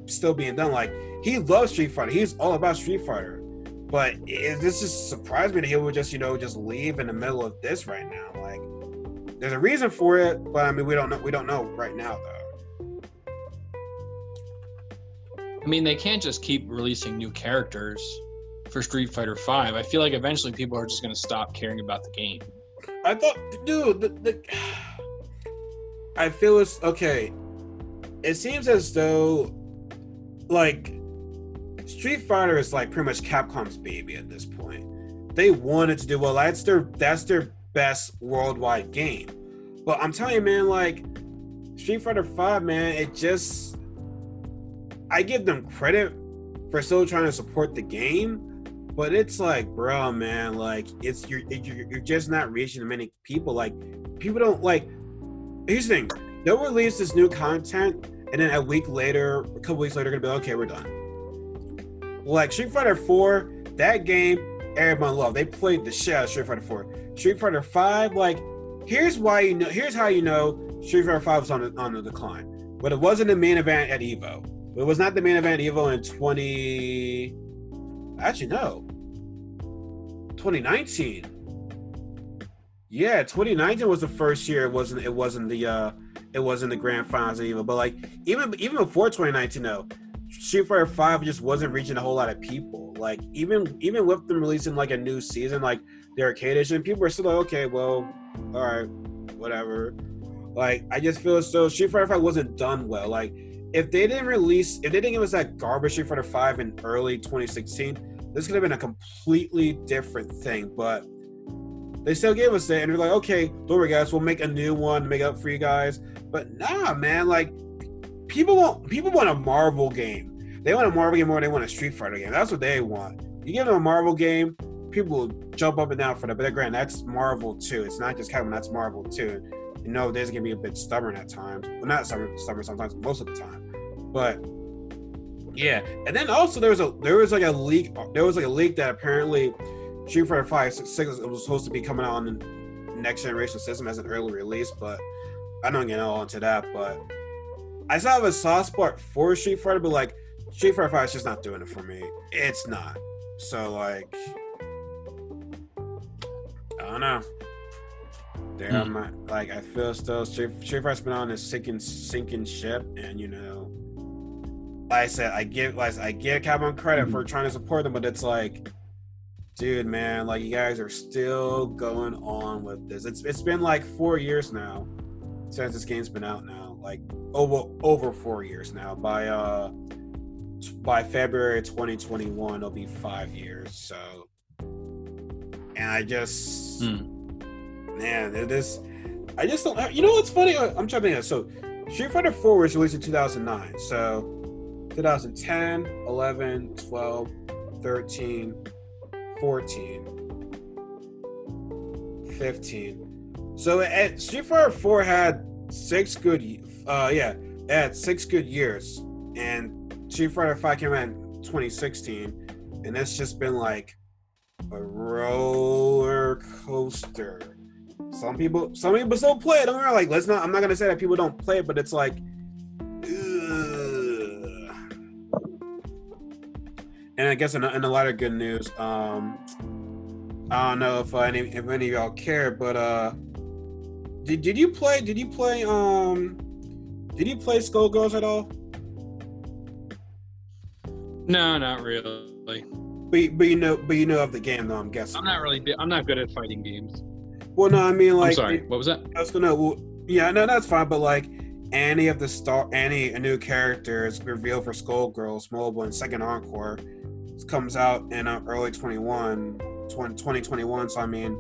still being done. Like he loves Street Fighter. He's all about Street Fighter. But it, this just surprised me that he would just, you know, just leave in the middle of this right now. Like, there's a reason for it, but I mean, we don't know. We don't know right now, though. I mean, they can't just keep releasing new characters for Street Fighter Five. I feel like eventually people are just going to stop caring about the game. I thought, dude, the, the I feel it's okay. It seems as though, like, Street Fighter is like pretty much Capcom's baby at this point. They wanted to do well. That's their that's their best worldwide game. But I'm telling you, man, like Street Fighter Five, man, it just I give them credit for still trying to support the game, but it's like, bro, man, like it's you're you're, just not reaching many people. Like people don't like. Here's the thing: they'll release this new content, and then a week later, a couple weeks later, gonna be like, okay, we're done. Like Street Fighter 4, that game, everyone loved. They played the shit out of Street Fighter 4. Street Fighter 5, like, here's why you know. Here's how you know Street Fighter 5 was on the, on the decline. But it wasn't the main event at Evo. It was not the main event Evo in 20. Actually, no. 2019. Yeah, 2019 was the first year. It wasn't. It wasn't the. uh It wasn't the grand finals of Evo. But like even even before 2019, though, Street Fighter 5 just wasn't reaching a whole lot of people. Like even even with them releasing like a new season, like the arcade edition, people were still like, okay, well, all right, whatever. Like I just feel so Street Fighter 5 wasn't done well. Like if they didn't release, if they didn't give us that garbage Street Fighter 5 in early 2016, this could have been a completely different thing. But they still gave us it, and they're like, okay, don't worry, guys, we'll make a new one make up for you guys. But nah, man, like people want people want a Marvel game. They want a Marvel game more than they want a Street Fighter game. That's what they want. You give them a Marvel game, people will jump up and down for that. But granted, that's Marvel too. It's not just Kevin, that's Marvel too. You know, there's gonna be a bit stubborn at times. Well, not stubborn, stubborn sometimes, most of the time. But yeah, and then also there was a there was like a leak. There was like a leak that apparently Street Fighter Five Six was supposed to be coming out on the next generation system as an early release, but I don't get all into that. But I still have a soft spot for Street Fighter, but like Street Fighter Five is just not doing it for me. It's not. So like, I don't know. Damn, mm. like I feel still Fighter's been on this sinking sinking ship, and you know, like I said, I give like I give Capcom credit mm-hmm. for trying to support them, but it's like, dude, man, like you guys are still going on with this. It's it's been like four years now since this game's been out now, like over over four years now. By uh by February 2021, it'll be five years. So, and I just. Mm man, this I just don't. You know what's funny? I'm trying to think. So, Street Fighter 4 was released in 2009. So, 2010, 11, 12, 13, 14, 15. So, at, Street Fighter 4 had six good. Uh, yeah, it had six good years, and Street Fighter 5 came out in 2016, and it's just been like a roller coaster some people, some people still play it. Don't worry, like let's not. I'm not gonna say that people don't play it, but it's like, and I guess in a, in a lot of good news, um, I don't know if uh, any if any of y'all care, but uh, did did you play? Did you play? Um, did you play Skullgirls at all? No, not really. But but you know but you know of the game though. I'm guessing. I'm not really. I'm not good at fighting games. Well, no, I mean like. I'm sorry. What was that? I was gonna. Well, yeah, no, that's fine. But like, any of the star, any a new character is revealed for Skullgirls Mobile and Second Encore comes out in uh, early 21, 20, 2021. So I mean,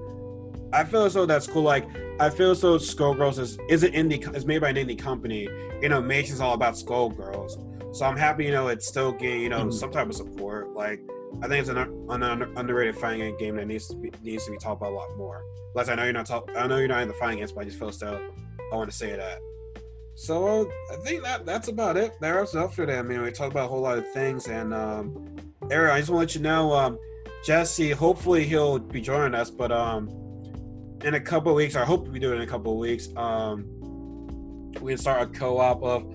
I feel as though that's cool. Like, I feel as though Skullgirls is is an indie is made by an indie company. You know, Mason's all about Skullgirls. So I'm happy. You know, it's still getting you know mm-hmm. some type of support. Like I think it's an, an, underrated fighting game that needs to be needs to be talked about a lot more. Plus, I know you're not talk, I know you're not in the fighting games, but I just feel so. I want to say that. So I think that that's about it. There's after that. I mean, we talked about a whole lot of things, and um, Eric, I just want to let you know, um, Jesse. Hopefully, he'll be joining us, but um, in a couple of weeks, I hope we do it in a couple of weeks. Um, we can start a co-op of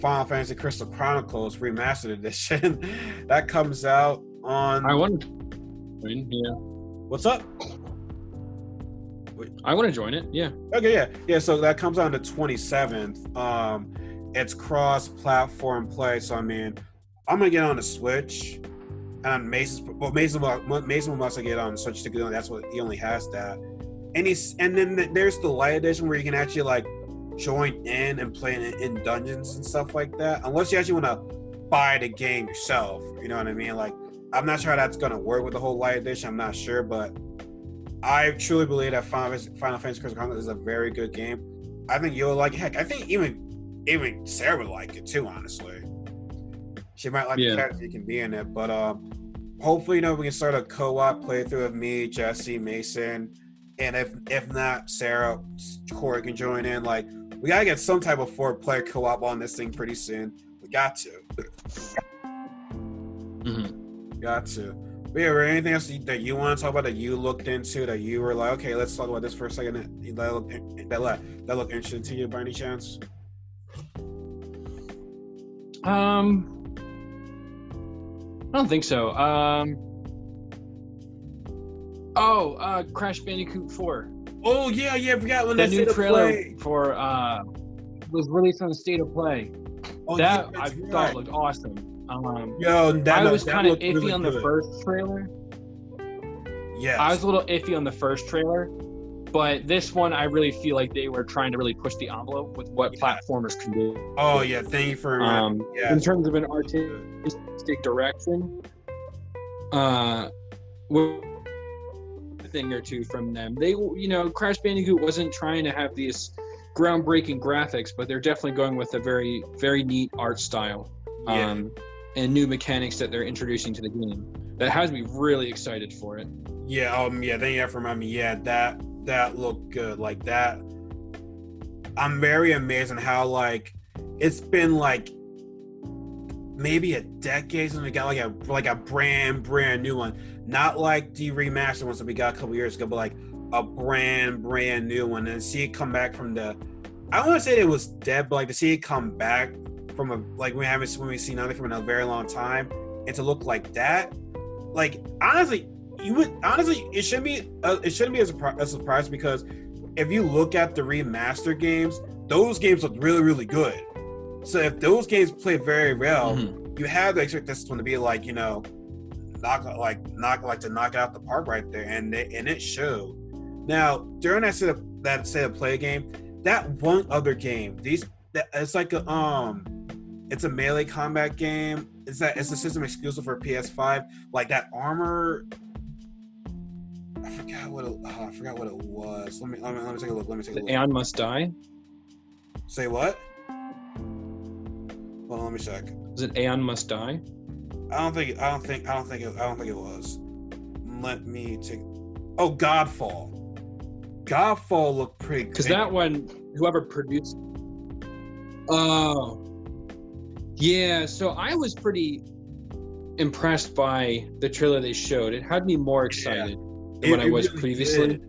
Final Fantasy Crystal Chronicles Remastered Edition. [LAUGHS] that comes out on. I want. Yeah. What's up? I want to join it. Yeah. Okay. Yeah. Yeah. So that comes out on the 27th. Um, it's cross-platform play. So I mean, I'm gonna get on the Switch, and Mason's. Well, Mason. Mason will must get on Switch to get on. That's what he only has that. And he's and then there's the light edition where you can actually like join in and play in, in dungeons and stuff like that. Unless you actually want to buy the game yourself. You know what I mean? Like I'm not sure how that's gonna work with the whole light edition. I'm not sure, but I truly believe that Final, Final Fantasy Crystal Chronicles is a very good game. I think you'll like. It. Heck, I think even even Sarah would like it too. Honestly, she might like yeah. the character you can be in it. But um, hopefully, you know, we can start a co-op playthrough of me, Jesse, Mason, and if if not, Sarah, Corey can join in. Like, we gotta get some type of four-player co-op on this thing pretty soon. We got to. Mm-hmm. Got to. But yeah, or anything else that you want to talk about that you looked into that you were like, okay, let's talk about this for a second. That that look that, that look interesting to you by any chance? Um, I don't think so. Um, oh, uh, Crash Bandicoot Four. Oh yeah, yeah, I forgot when The that new trailer for uh was released on the State of Play. Oh, that yeah, I that's thought right. looked awesome. Um, Yo, that I was kind of iffy really on the first trailer. Yeah, I was a little iffy on the first trailer, but this one I really feel like they were trying to really push the envelope with what Yeah. platformers can do. Oh yeah, thank you for. Um, yeah. in terms of an artistic direction, uh, a thing or two from them. They, you know, Crash Bandicoot wasn't trying to have these groundbreaking graphics, but they're definitely going with a very, very neat art style. Yeah. Um, and new mechanics that they're introducing to the game. That has me really excited for it. Yeah, um, yeah, thank you have for reminding me. Yeah, that that looked good. Like that. I'm very amazed on how like it's been like maybe a decade since we got like a like a brand brand new one. Not like the remastered ones that we got a couple years ago, but like a brand brand new one. And see it come back from the I don't want to say it was dead, but like to see it come back from a like we haven't when we've seen nothing from in a very long time, and to look like that, like honestly, you would honestly it shouldn't be uh, it shouldn't be a, surpri- a surprise because if you look at the remaster games, those games look really really good. So if those games play very well, Mhm. you have to expect this one to be like you know, knock like knock like to knock out the park right there, and they, and it showed. Now during that set of that set of play game, that one other game, these that it's like a um, it's a melee combat game. It's that it's a system exclusive for PS5. Like that armor. I forgot what it, oh, I forgot what it was. Let me, let me let me take a look. Let me take a look. Aeon Must Die. Say what? Hold on, let me check. Is it Aeon Must Die? I don't think I don't think I don't think it, I don't think it was. Let me take. Oh, Godfall. Godfall looked pretty. Because that one, whoever produced. Oh. Yeah, so I was pretty impressed by the trailer they showed. It had me more excited than what I was previously.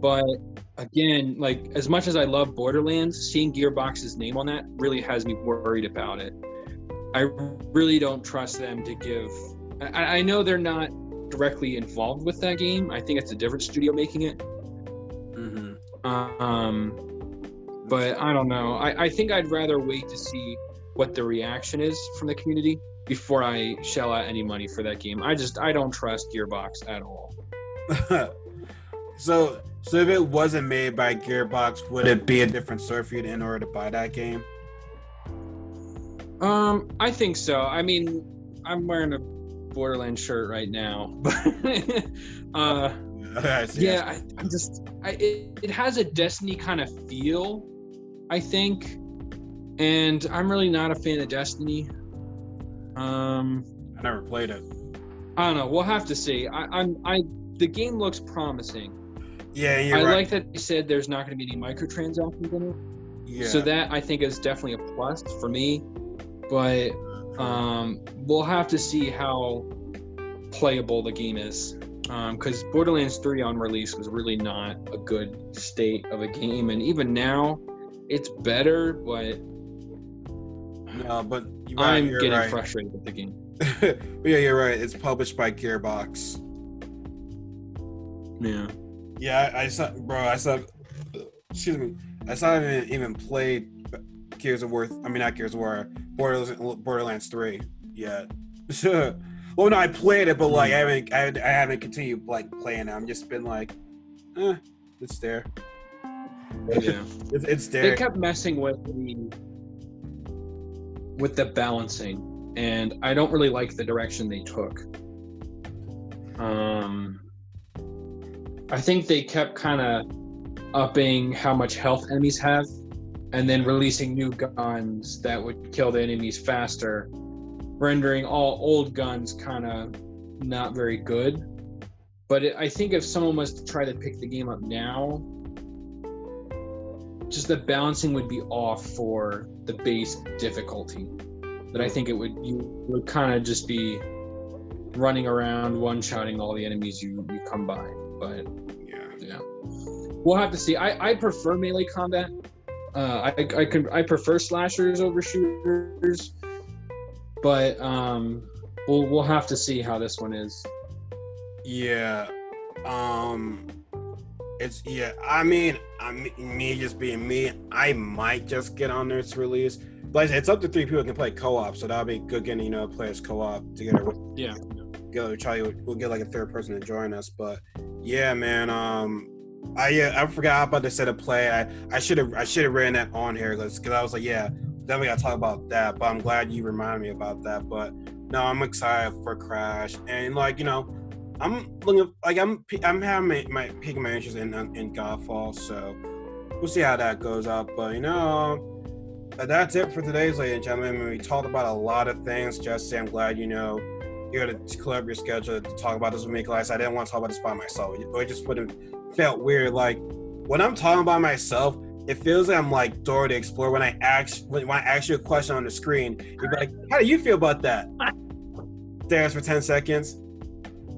But again, like as much as I love Borderlands, seeing Gearbox's name on that really has me worried about it. I really don't trust them to give. I, I know they're not directly involved with that game. I think it's a different studio making it. hmm Um, but I don't know. I, I think I'd rather wait to see what the reaction is from the community before I shell out any money for that game. I just I don't trust Gearbox at all. [LAUGHS] so, so if it wasn't made by Gearbox, would it be a different you in order to buy that game? Um, I think so. I mean, I'm wearing a Borderlands shirt right now, [LAUGHS] but uh, [LAUGHS] I yeah, I, I'm just I, it, it has a Destiny kind of feel, I think, and I'm really not a fan of Destiny. Um, I never played it. I don't know. We'll have to see. I, I'm I the game looks promising. Yeah, you're I right. like that they said there's not going to be any microtransactions in it. yeah. So that I think is definitely a plus for me. But um, we'll have to see how playable the game is. Because Borderlands 3 on release was really not a good state of a game, and even now, it's better. But no, but right, I'm getting right. frustrated with the game. [LAUGHS] Yeah, you're right. It's published by Gearbox. Yeah. Yeah, I, I saw, bro. I saw. Excuse me. I saw even even played Gears of War. I mean, not Gears of War. Borderlands, Borderlands Three yet. [LAUGHS] well, no, I played it, but like I haven't, I haven't, I haven't continued like playing it. I'm just been like, eh, it's there. Yeah. [LAUGHS] It's, it's there. they kept messing with the with the balancing and i don't really like the direction they took. Um i think they kept kind of upping how much health enemies have and then releasing new guns that would kill the enemies faster rendering all old guns kind of not very good. But it, i think if someone was to try to pick the game up now just the balancing would be off for the base difficulty. That I think it would you would kind of just be running around one shotting all the enemies you, you come by. But Yeah. yeah, we'll have to see. I, I prefer melee combat. Uh, I I can I prefer slashers over shooters, but um, we'll we'll have to see how this one is. Yeah. Um it's yeah, I mean, I mean, me just being me, I might just get on this release. But it's up to three people can play co-op, so that'll be good getting, you know, players co-op together with Yeah. go try we'll get like a third person to join us. But yeah, man, um I yeah, I forgot about the set of play. I I should have I should have ran that on here because I was like, yeah, definitely gotta talk about that. But I'm glad you reminded me about that. But no, I'm excited for Crash and like you know, I'm looking like I'm I'm having my, my peaking my interest in in Godfall, so we'll see how that goes up. But you know, that's it for today's, ladies and gentlemen. We talked about a lot of things. Jesse, I'm glad you know you had to clear up your schedule to talk about this with me. Class, I didn't want to talk about this by myself. It, just would have felt weird. Like when I'm talking by myself, it feels like I'm like Dora the Explorer. When I ask when, I ask you a question on the screen, you'd be like, "How do you feel about that?" Dance for ten seconds.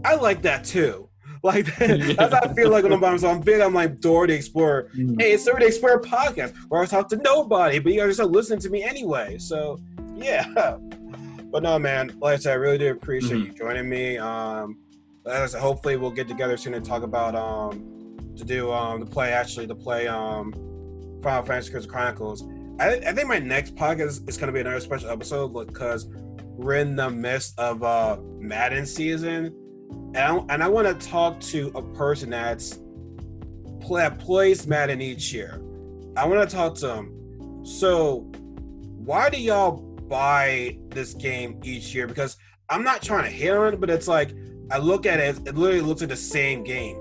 I like that too. Like [LAUGHS] [LAUGHS] that's how I feel like when I'm by myself. I'm big. I'm like Dora the Explorer. Hey, it's Dora the Explorer podcast where I talk to nobody, but you guys are still listening to me anyway. So yeah. [LAUGHS] But no, man. Like I said, I really do appreciate Mhm. you joining me. Um, like said, hopefully we'll get together soon and talk about um to do um the play actually the play um Final Fantasy Chronicles. I, I think my next podcast is going to be another special episode because we're in the midst of uh Madden season, and I, and I want to talk to a person that's that plays Madden each year. I want to talk to them. So, why do y'all buy this game each year? Because I'm not trying to hit on it, but it's like I look at it, it literally looks like the same game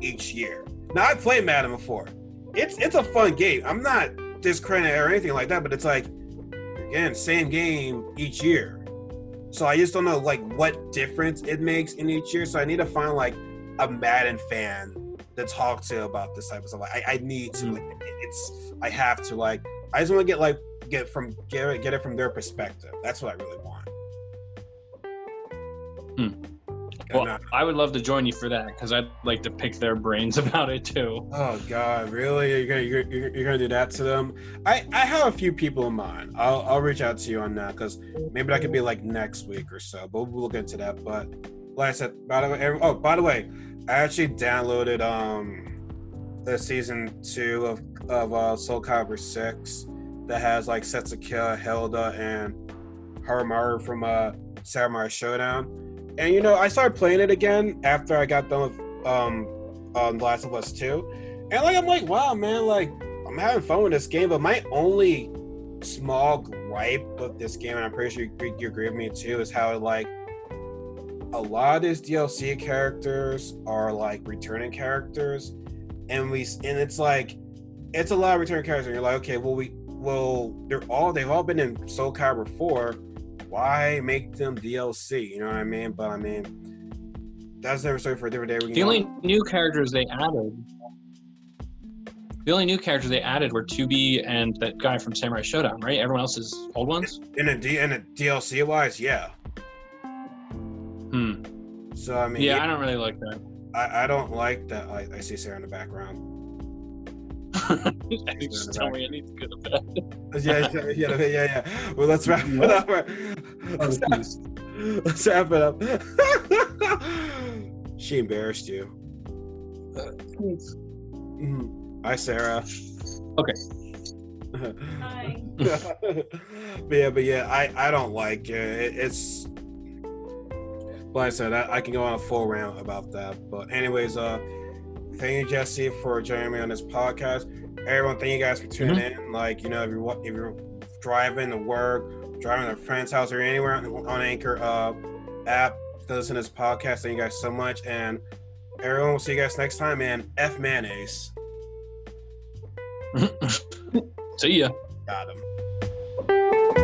each year. Now I've played Madden before. It's it's a fun game. I'm not discrediting it or anything like that, but it's like again, same game each year. So I just don't know like what difference it makes in each year. So I need to find like a Madden fan to talk to about this type of stuff. Like, I, I need to Mm. like it's I have to like I just want to get like get from get it get it from their perspective. That's what I really want. Hmm. Well, uh, I would love to join you for that because I'd like to pick their brains [LAUGHS] about it too. Oh God, really? You're gonna you're, you're, you're gonna do that to them? I I have a few people in mind. I'll I'll reach out to you on that because maybe that could be like next week or so. But we'll look into that. But like I said, by the way, every- oh by the way, I actually downloaded um the season two of of uh, Soul Calibur six that has like Setsuka, Hilda, and Haohmaru from uh Samurai Shodown. And you know, I started playing it again after I got done with um The Last of Us 2. And like I'm like, wow, man, like I'm having fun with this game, but my only small gripe with this game, and I'm pretty sure you, you agree with me too, is how like a lot of these DLC characters are like returning characters, and we and it's like it's a lot of returning characters, and you're like, okay, well we well they're all they've all been in Soul Calibur 4. Why make them DLC? You know what I mean? But I mean, that's never story for a different day. We The only new characters they added, the only new characters they added were 2B and that guy from Samurai Shodown, right? Everyone else is old ones. in a D in a DLC wise, yeah. Hmm. So I mean, Yeah, I don't really like that. I, I don't like that. I, I see Sarah in the background. [LAUGHS] Just tell me anything good about it. Yeah, yeah, yeah, yeah, yeah. Well, let's wrap it up. [LAUGHS] Let's, let's wrap it up. [LAUGHS] she embarrassed you. Mhm. Hi, Sarah. Okay. Hi. but yeah, but yeah, I I don't like it. it it's like I said, I, I can go on a full rant about that. But anyways, uh, thank you Jesse for joining me on this podcast. Everyone, thank you guys for tuning in. Like you know, if you're if you're driving to work, driving to a friend's house, or anywhere on, on Anchor uh app to listen to this podcast, thank you guys so much. And everyone, we'll see you guys next time. And F mayonnaise, [LAUGHS] See ya. got him.